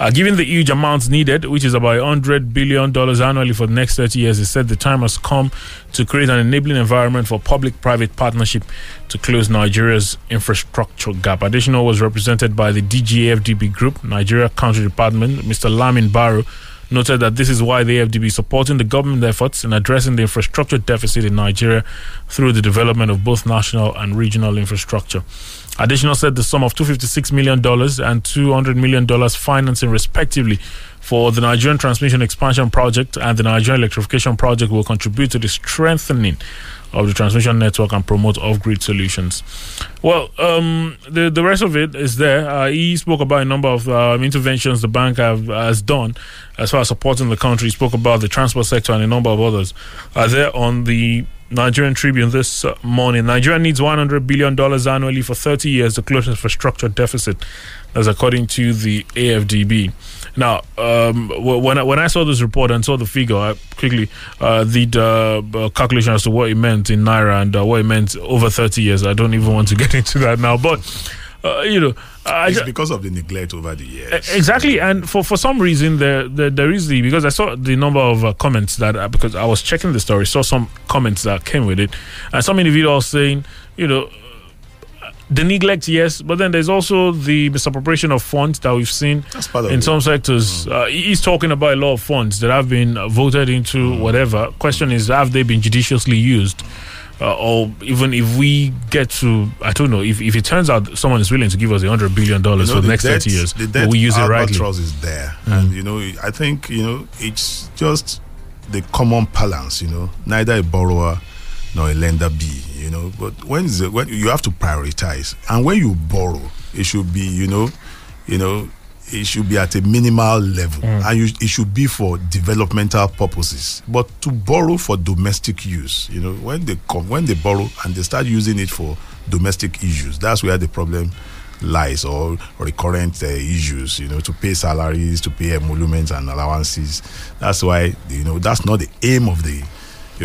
Uh, given the huge amounts needed, which is about $100 billion annually for the next 30 years, he said the time has come to create an enabling environment for public private partnership to close Nigeria's infrastructure gap. Adesina was represented by the DGFDB Group, Nigeria Country Department, Mr. Lamin Barrow. Noted that this is why the AfDB is supporting the government efforts in addressing the infrastructure deficit in Nigeria through the development of both national and regional infrastructure. Adesina said the sum of $256 million and $200 million financing, respectively, for the Nigerian Transmission Expansion Project and the Nigerian Electrification Project will contribute to the strengthening of the transmission network and promote off-grid solutions. Well, um, the the rest of it is there. Uh, he spoke about a number of um, interventions the bank have, has done as far as supporting the country. He spoke about the transport sector and a number of others. Are there on the Nigerian Tribune this uh, morning. Nigeria needs $100 billion annually for 30 years to close infrastructure deficit. That's according to the AFDB. Now, um, when I, when I saw this report and saw the figure, I quickly uh, did uh, uh, calculation as to what it meant in naira and uh, what it meant over 30 years. I don't even want to get into that now, but uh, you know, I, It's because of the neglect over the years. Exactly, and for, for some reason there, there there is the because I saw the number of uh, comments that uh, because I was checking the story, saw some comments that came with it, and some individuals saying, you know, the neglect, yes, but then there's also the misappropriation of funds that we've seen That's part of in it. some sectors. Uh, he's talking about a lot of funds that have been voted into whatever. Question is, have they been judiciously used? Uh, or even if we get to, I don't know, if, if it turns out someone is willing to give us a hundred billion dollars You know, for the, next debt- thirty years, the we use it rightly? Mm. is there, and you know, I think you know it's just the common balance. You know, neither a borrower nor a lender B. You know, but when, is it, when you have to prioritize, and when you borrow, it should be you know, you know, it should be at a minimal level, and you, it should be for developmental purposes. But to borrow for domestic use, you know, when they come, when they borrow and they start using it for domestic issues, that's where the problem lies or recurrent uh, issues you know to pay salaries to pay emoluments and allowances that's why you know that's not the aim of the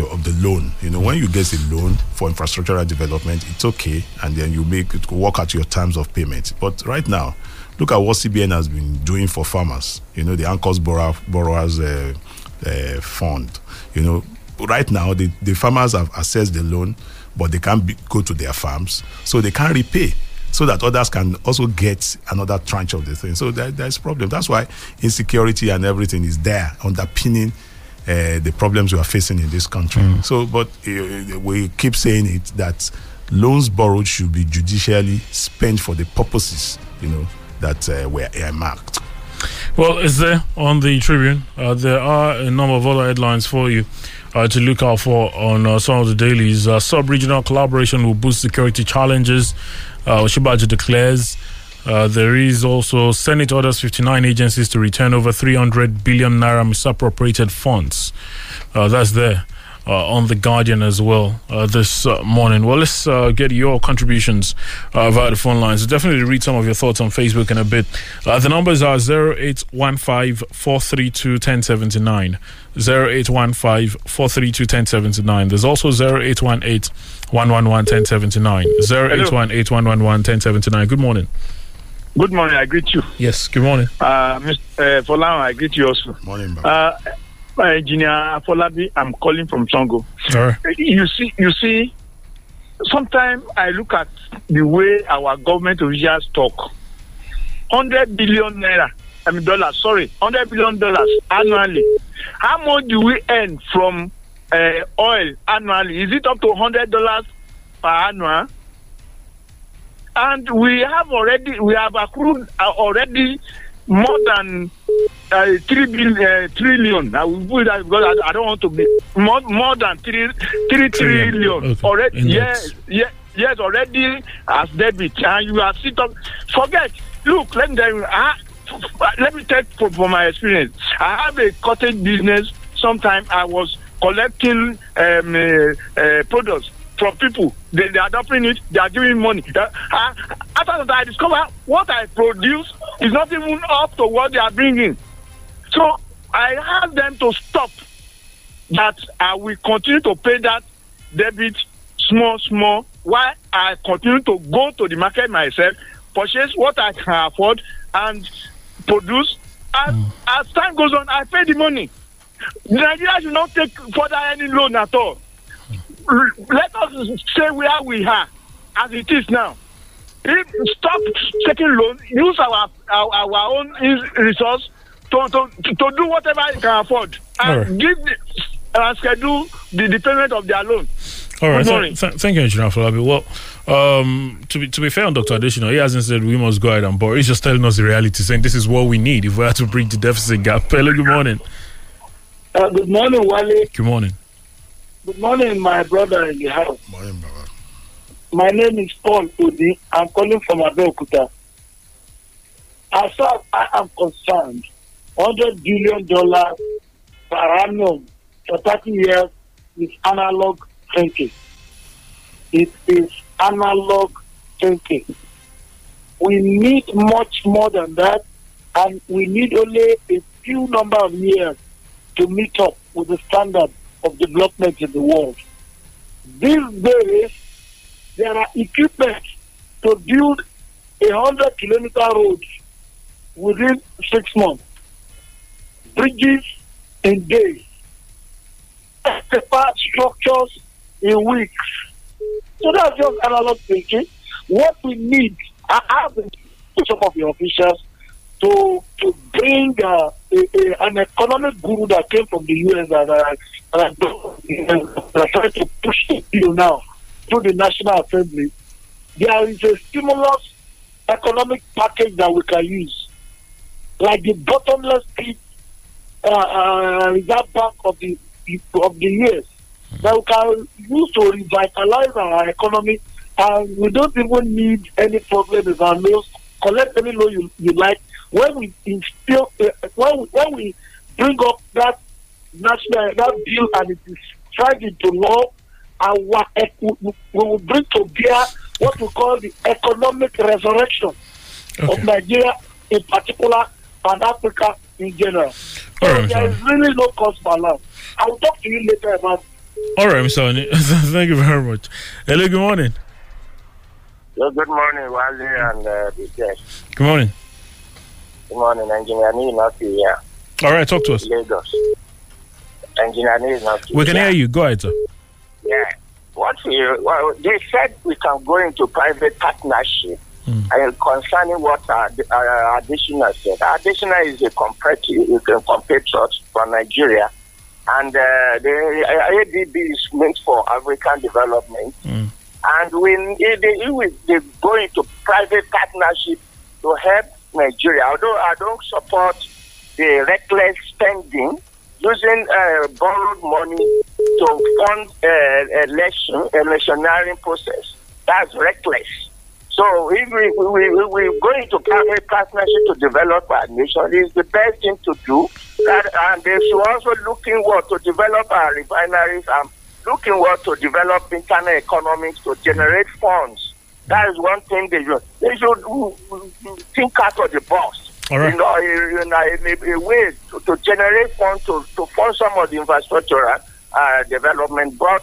of the loan. You know when you get a loan for infrastructural development it's okay and then you make it work out your terms of payment. But right now look at what cbn has been doing for farmers. You know the anchors borrower, borrowers uh, uh, fund. You know right now the, the farmers have assessed the loan but they can't be, go to their farms. So they can't repay so that others can also get another tranche of the thing. So there, there's problem. That's why insecurity and everything is there underpinning uh, the problems we are facing in this country. So, but uh, we keep saying it that loans borrowed should be judicially spent for the purposes, you know, that uh, were earmarked. Well, it's there on the Tribune. Uh, there are a number of other headlines for you uh, to look out for on uh, some of the dailies. Uh, Sub regional collaboration will boost security challenges, uh, Osinbajo declares. Uh, there is also Senate orders 59 agencies to return over 300 billion naira misappropriated funds. Uh, that's there. Uh, on the Guardian as well uh, this uh, morning. Well, let's uh, get your contributions uh, via the phone lines. Definitely read some of your thoughts on Facebook in a bit. Uh, the numbers are 0815 432 1079. 0815 432 1079. There's also 0818 111 1079. 0818 111 1079. Good morning. Good morning. I greet you. Yes, good morning. Uh, Mr. Uh, Folan, I greet you also. Morning, Baba. Uh, uh, Engineer Afolabi, I'm calling from Songo. All right. You see, you see, sometimes I look at the way our government officials talk. 100 billion naira, I mean dollars, sorry, 100 billion dollars annually. How much do we earn from uh, oil annually? Is it up to 100 dollars per annum? And we have already, we have accrued uh, already more than uh, three billion, uh, trillion. I will put that because I, I don't want to be more more than three three Trillion. trillion Okay. already. In Yes, yes, yes, already as debit, and you are still talk. Forget. Look, let me tell you. I, let me take from, from my experience. I have a cottage business. Sometimes I was collecting um, uh, uh, products from people. They, they are adopting it. They are giving money. Uh, uh, after that, I discover what I produce is not even up to what they are bringing. So I ask them to stop that I will continue to pay that debit small, small, while I continue to go to the market myself, purchase what I can afford, and produce. As, as time goes on, I pay the money. Nigeria should not take further any loan at all. L- Let us stay where we are, as it is now. If, stop taking loan, use our our, our own resource to, to, to, to do whatever you can afford and Alright. give the, uh, schedule the, the payment of their loan. All right. Good th- morning. th- thank you, Engineer Afolabi. Well, um, to be to be fair on Dr. Adesina, he hasn't said we must go ahead and borrow. He's just telling us the reality, saying this is what we need if we are to bridge the deficit gap. Hello, good morning. Uh, good morning, Wale. Good morning. Good morning, my brother in the house. Morning, Baba. My name is Paul Odi. I'm calling from Abeokuta. As far as I am concerned, $100 billion per annum for 30 years is analog thinking. It is analog thinking. We need much more than that, and we need only a few number of years to meet up with the standard of development in the world. These days, there are equipment to build a hundred kilometer road within six months, bridges in days, structures in weeks. So that's just analog thinking. What we need, I have some of the officials to to bring uh, a, an economic guru that came from the US that uh, that are trying to push the bill now through the National Assembly. There is a stimulus economic package that we can use, like the bottomless pit uh, uh, reserve bank of the of the years. that we can use to revitalize our economy and we don't even need any problem with our loans collect any loan you, you like when we instill uh, when we, when we bring up that national that bill and it is signed into law our ec- we we will bring to bear what we call the economic resurrection Okay. of Nigeria in particular and Africa in general. So All right, there Mr. is really no cause for alarm. I will talk to you later about All right, Mr. Oni. Thank you very much. Hello, good morning. Well, good morning, Wale and uh, the guest. Good morning. Good morning, Engineer Nee, not here, All right, talk to us. Lagos. Engineer not We can hear you. Go ahead, sir. Yeah. What we, well, they said we can go into private partnership and concerning what uh, uh, Adesina said. Adesina is a comparative, is a compatriot from Nigeria. And uh, the uh, ADB is meant for African development. And when they, if they go into private partnership to help Nigeria, although I don't support the reckless spending, using uh, borrowed money to fund uh, election, electioneering process, that's reckless. So if we, we, we, we go into private partnership to develop our nation, it's the best thing to do. That, and they should also looking what to develop our refineries and looking what to develop internal economics to generate funds. That is one thing they should. They should think out of the box. All right. You know, in a, in a, a way to, to generate funds to, to fund some of the infrastructure uh, development, but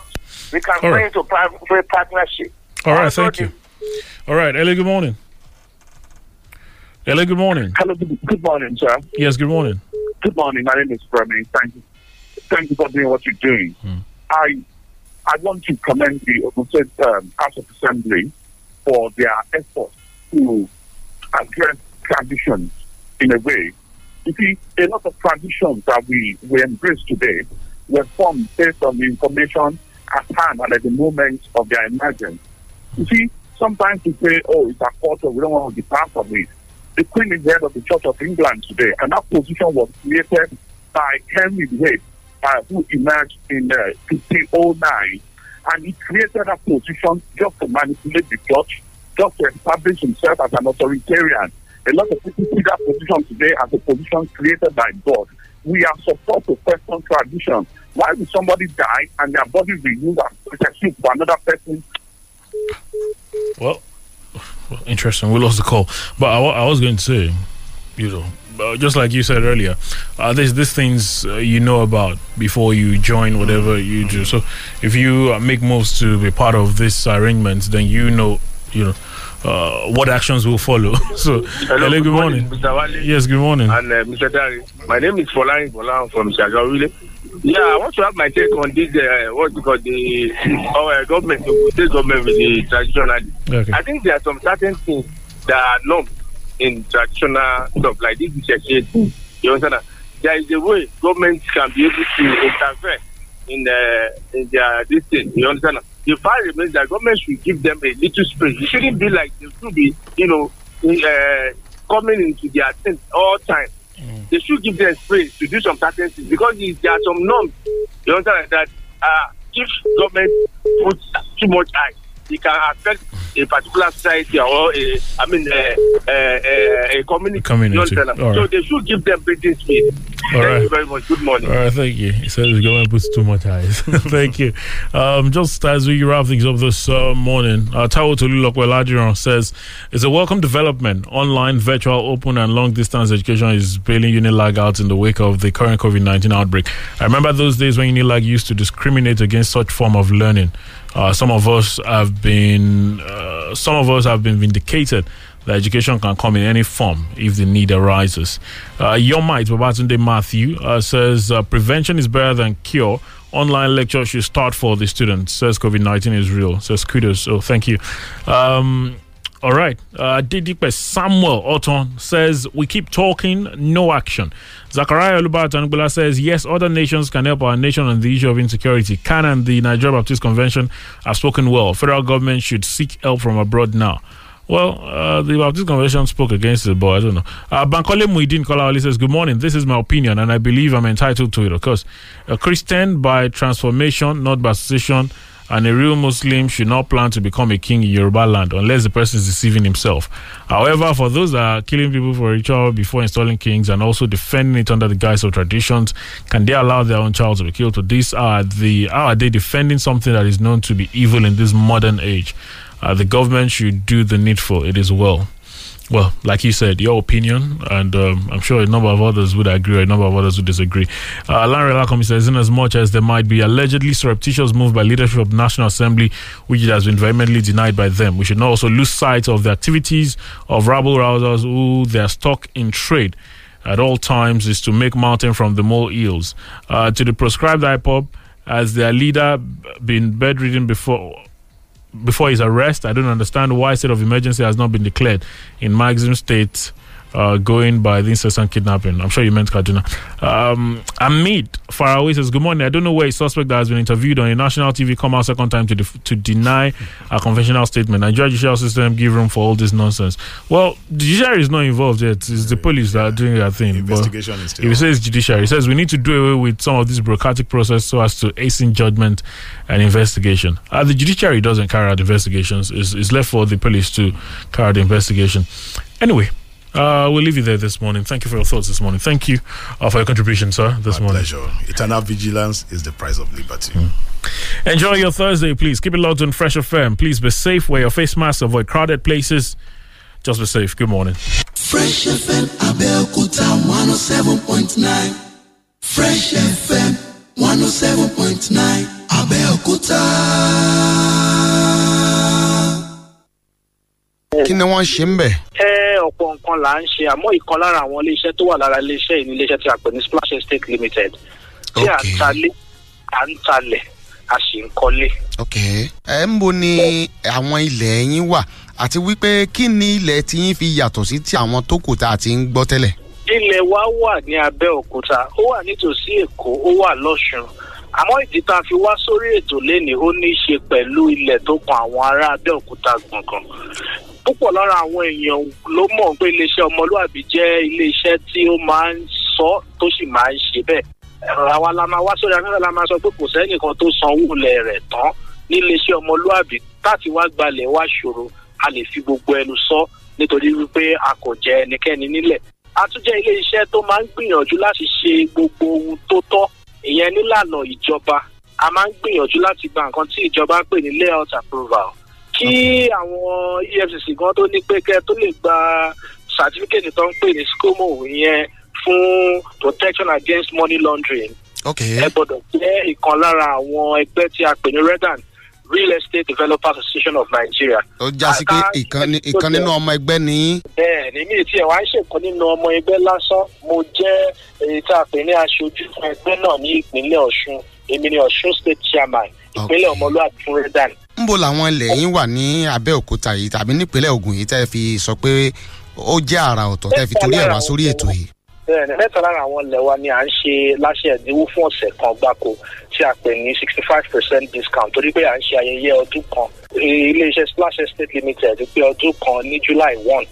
we can All go right. into private partnership. All right, Also thank you. All right, Ellie, good morning. Hello, good morning. Hello, good, good morning, sir. Yes, good morning. Good morning. My name is Remy. Thank you. Thank you for doing what you're doing. I I want to commend the Ogun State um, House of Assembly for their efforts to address traditions in a way. You see, a lot of traditions that we, we embrace today were formed based on the information at hand and at the moment of their emergence. You see, sometimes we say, oh, it's our culture, we don't want to depart from it. The Queen is head of the Church of England today, and that position was created by Henry VIII, uh, who emerged in uh, 1509. And he created a position just to manipulate the church, just to establish himself as an authoritarian. A lot of people see that position today as a position created by God. We are supposed to question tradition. Why would somebody die and their body be used as protection for another person Well, interesting. We lost the call, but I, I was going to say, you know, uh, just like you said earlier, uh, there's these things uh, you know about before you join whatever you do. So if you uh, make moves to be part of this arrangement, then you know, you know, uh, what actions will follow. so, hello, good, morning. Mr. Wale. Yes, good morning. And uh, Mr. Dari, my name is Folarin Bolan from Shagawile. Yeah, I want to have my take on this, uh, what because the our government, the state government with the traditional. Okay. I think there are some certain things that are not in traditional stuff like this is a. You understand? There is a way government can be able to interfere in the in their this thing. You understand? The fact remains that government should give them a little space. It shouldn't be like they should be, you know, uh, coming into their things all time. They should give them space to do some certain things because if there are some norms. You understand that uh, if government puts too much eye, it can affect a particular society or a, I mean, a, a, a, a community. community. All So they should give them breathing space. All Thank right. you very much. Good morning. All right, thank you. He says the government puts too much eyes. thank you. Um, just as we wrap things up this uh, morning, uh, Tawo Tolulokwelajiran says it's a welcome development. Online, virtual, open, and long distance education is bailing Unilag out in the wake of the current COVID 19 outbreak. I remember those days when Unilag used to discriminate against such form of learning. Uh, some of us have been, uh, some of us have been vindicated that education can come in any form if the need arises. Uh, Your Might, Babatunde Matthew, uh, says uh, prevention is better than cure. Online lecture should start for the students. Says COVID 19 is real. Says kudos. So thank you. Um, all right. Uh, Didipe Samuel Otton says, We keep talking, no action. Zachariah Lubatangbula says, Yes, other nations can help our nation on the issue of insecurity. CAN and the Nigeria Baptist Convention have spoken well. Federal government should seek help from abroad now. Well, uh, the Baptist Convention spoke against it, but I don't know. Uh, Bankole Muidin Kolawale says, Good morning. This is my opinion, and I believe I'm entitled to it. Of course, a Christian by transformation, not by association, and a real Muslim should not plan to become a king in Yoruba land unless the person is deceiving himself. However, for those that are killing people for ritual before installing kings and also defending it under the guise of traditions, can they allow their own child to be killed? So these are the how are they defending something that is known to be evil in this modern age? Uh, the government should do the needful. It is well. Well, like you said, your opinion, and um, I'm sure a number of others would agree, a number of others would disagree. Uh, Larry Lacombe says, in as much as there might be allegedly surreptitious move by leadership of National Assembly, which has been vehemently denied by them, we should not also lose sight of the activities of rabble rousers who their stock in trade at all times is to make mountain from the mole eels. Uh, to the proscribed IPOB, as their leader been bedridden before before his arrest. I don't understand why state of emergency has not been declared in Maxim State. Uh, going by the incessant kidnapping. I'm sure you meant Kaduna. Um, Amit Faraway says, Good morning. I don't know where a suspect that has been interviewed on a national TV come out second time to def- to deny a conventional statement. Nigeria judicial system give room for all this nonsense. Well, the judiciary is not involved yet. It's the police that are doing their thing. Investigation but is still If it says judiciary, it says we need to do away with some of this bureaucratic process so as to hasten judgment and investigation. Uh, the judiciary doesn't carry out investigations. It's, it's left for the police to carry out the investigation. Anyway, uh, we'll leave you there this morning. Thank you for your thoughts this morning. Thank you uh, for your contribution, sir, this My morning. pleasure. Eternal vigilance is the price of liberty. Enjoy your Thursday, please. Keep it locked on Fresh FM. Please be safe. Wear your face mask. Avoid crowded places. Just be safe. Good morning. Fresh FM Abeokuta 107.9. Fresh FM 107.9 Abeokuta. Kí ni wọ́n ṣe ń bẹ̀. ẹ ọ̀pọ̀ nǹkan là ń ṣe. Àmọ́ ìkan lára àwọn iléeṣẹ́ tó wà lára iléeṣẹ́ yìí ní iléeṣẹ́ tí a pè ní splash estate limited. Tí à ń talé à ń talẹ̀ a sì ń kọ́lé. ok. Ẹ ń bo ni àwọn ilẹ̀ yín wà àti wípé kí ni ilẹ̀ tí yín fi yàtọ̀ sí ti àwọn tó kù tá a ti ń gbọ́ tẹ́lẹ̀. ilẹ̀ wa wà ní abẹ́òkúta ó wà nítòsí èkó ó wà lọ́sùn àmọ́ ìdí tá a fi wá sórí ètò lénìí ó ní í ṣe pẹ̀lú ilẹ̀ tó kan àwọn ará abẹ́òkúta gbọ̀ngàn púpọ̀ lára àwọn èèyàn ló mọ̀ pé iléeṣẹ́ ọmọlúàbí jẹ́ iléeṣẹ́ tí ó máa ń sọ tó sì máa ń ṣe bẹ́ẹ̀. Àwa la máa wá sórí afẹ́fẹ́ la máa sọ pé kò sẹ́nìkan tó sanwó ilẹ̀ rẹ̀ tán ní iléeṣẹ́ ọmọlúàbí. Láti wá gbalẹ̀ wá ṣòro a lè fi gbogbo ẹnu sọ nítorí wípé a kò jẹ ẹnikẹ́ni nílẹ̀. A tún jẹ́ ilé iṣẹ́ tó máa ń gbìyànjú láti ṣe gbogbo ohun tó tọ́ ìyẹn nílànà ìjọba. A máa ń gbìyànjú láti gba nǹkan tí ìjọba pè ní layout approval kí àwọn efcc gan tó ní pé kẹ tó lè gba certificate tó ń pè ní scomo ìyẹn fún protection against money laundering. Ẹ gbọdọ̀ jẹ́ ìkan lára àwọn ẹgbẹ́ tí a pè ní redan real estate developers association of nigeria. ó já sí pé ìkan ní- ìkan nínú ọmọ ẹgbẹ́ ni. Bẹ́ẹ̀ ni mi ẹ̀ wá ń ṣèkan nínú ọmọ ẹgbẹ́ lásán. Mo jẹ́ èyí tá a pè ní aṣojú fún ẹgbẹ́ náà ní ìpínlẹ̀ ọ̀ṣun. Èmi ni ọ̀ṣun state chairman ìpínlẹ̀ ọmọlúwàbí fún redan. Ńbo làwọn ilẹ̀ yín wà ní abẹ́òkúta yìí tàbí nípínlẹ̀ ogun yìí tẹ́ fi sọ pé ó jẹ́ àrà ọ̀tọ̀ tẹ́ fi torí ẹ̀ wá sórí ètò yìí. bẹ́ẹ̀ni mẹ́ta lára àwọn ilẹ̀ wa ni à ń ṣe láṣẹ ẹ̀dínwó fún ọ̀sẹ̀ kan gbáko tí a pè ní sixty five percent discount torí pé à ń ṣe ayẹyẹ ọdún kan. Iléeṣẹ́ splash estate limited pé ọdún kan ní july one.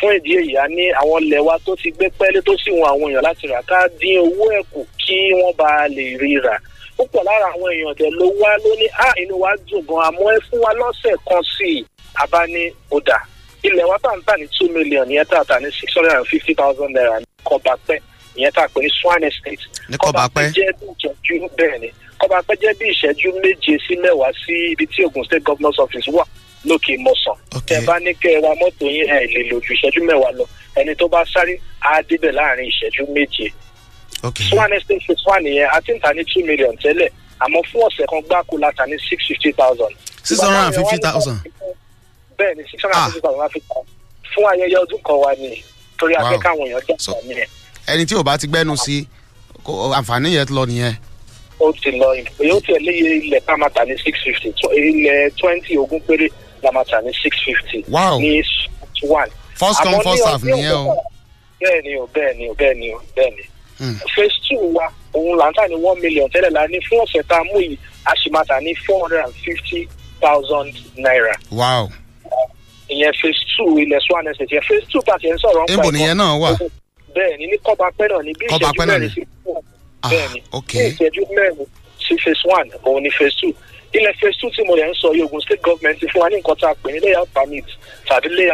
Fún ìdí èyí a ní àwọn ilẹ̀ wa tó ti gbé pẹ́lí tó sì wọn àwọn èèyàn láti rà ká dín owó ẹ̀ kí wọ́n bá lè rí rà púpọ̀ lára àwọn èèyàn tẹ̀ ló wá ló ní à inú wa dùn gan àmọ́ ẹ fún wa lọ́sẹ̀ kan sí i a bá ní ó dà ilẹ̀ wa tá à ń tà ní two million ìyẹn tá à tà ní six hundred and fifty thousand naira ní kọbapẹ́ ìyẹn pè ní swan estate. ní kọbapẹ́ jẹ́ bí ìṣẹ́jú bẹ́ẹ̀ ni kọbapẹ́ jẹ́ bí ìṣẹ́jú méje sí mẹ́wàá sí ibi tí ogun state governor's office wà lókè mọ̀sán. tẹ bá ní kẹ́ ẹ wa mọ́tò yín ẹ̀ lè lò ju ìṣẹ́jú mẹ́wàá lọ ẹni tó bá sáré á débẹ̀ láàárín ìṣẹ́jú méje. Swan estate phase one yẹn a ti ń ta ní two million tẹ́lẹ̀ àmọ́ fún ọ̀sẹ̀ kan gbáko la ta ní six fifty thousand. six hundred and fifty thousand. bẹ́ẹ̀ ni six hundred and fifty thousand la fi kàn fún ayẹyẹ ọdún kan wa ni torí afẹ́ káwọn èèyàn jà ní ẹ̀. ẹni tí ò bá ti gbẹ́nu sí àǹfààní yẹn lọ nìyẹn. ó ti lọ ó tiẹ̀ léye ilẹ̀ a máa tà ní six fifty ilẹ̀ twenty ogún péré la máa tà ní six fifty. Wow. ní one. First come, first serve nìyẹn o. bẹ́ẹ̀ ni o bẹ́ẹ̀ ni o bẹ́ẹ̀ ni o bẹ́ẹ̀ ni. Hmm. phase two wa òun là ń tà ní one million tẹ́lẹ̀ la ní fún ọ̀sẹ̀ tá a mú yìí a sì máa tà ní four hundred and fifty thousand naira. wow ìyẹn phase two ilẹ̀ swan estate yẹn phase two tàti ẹ̀ ń sọ̀rọ̀ níbo nìyẹn náà wà. bẹ́ẹ̀ ni ní kọ́bapẹ́ náà ní bí ìṣẹ́jú mẹ́rin ni. sí fún bẹ́ẹ̀ ni ní ìṣẹ́jú mẹ́rin sí phase one òun ni phase two ilẹ̀ phase two tí mo lè ń sọ yìí Ogun state government ti fún wa ní nǹkan tá a pè ní layout permit tàbí layout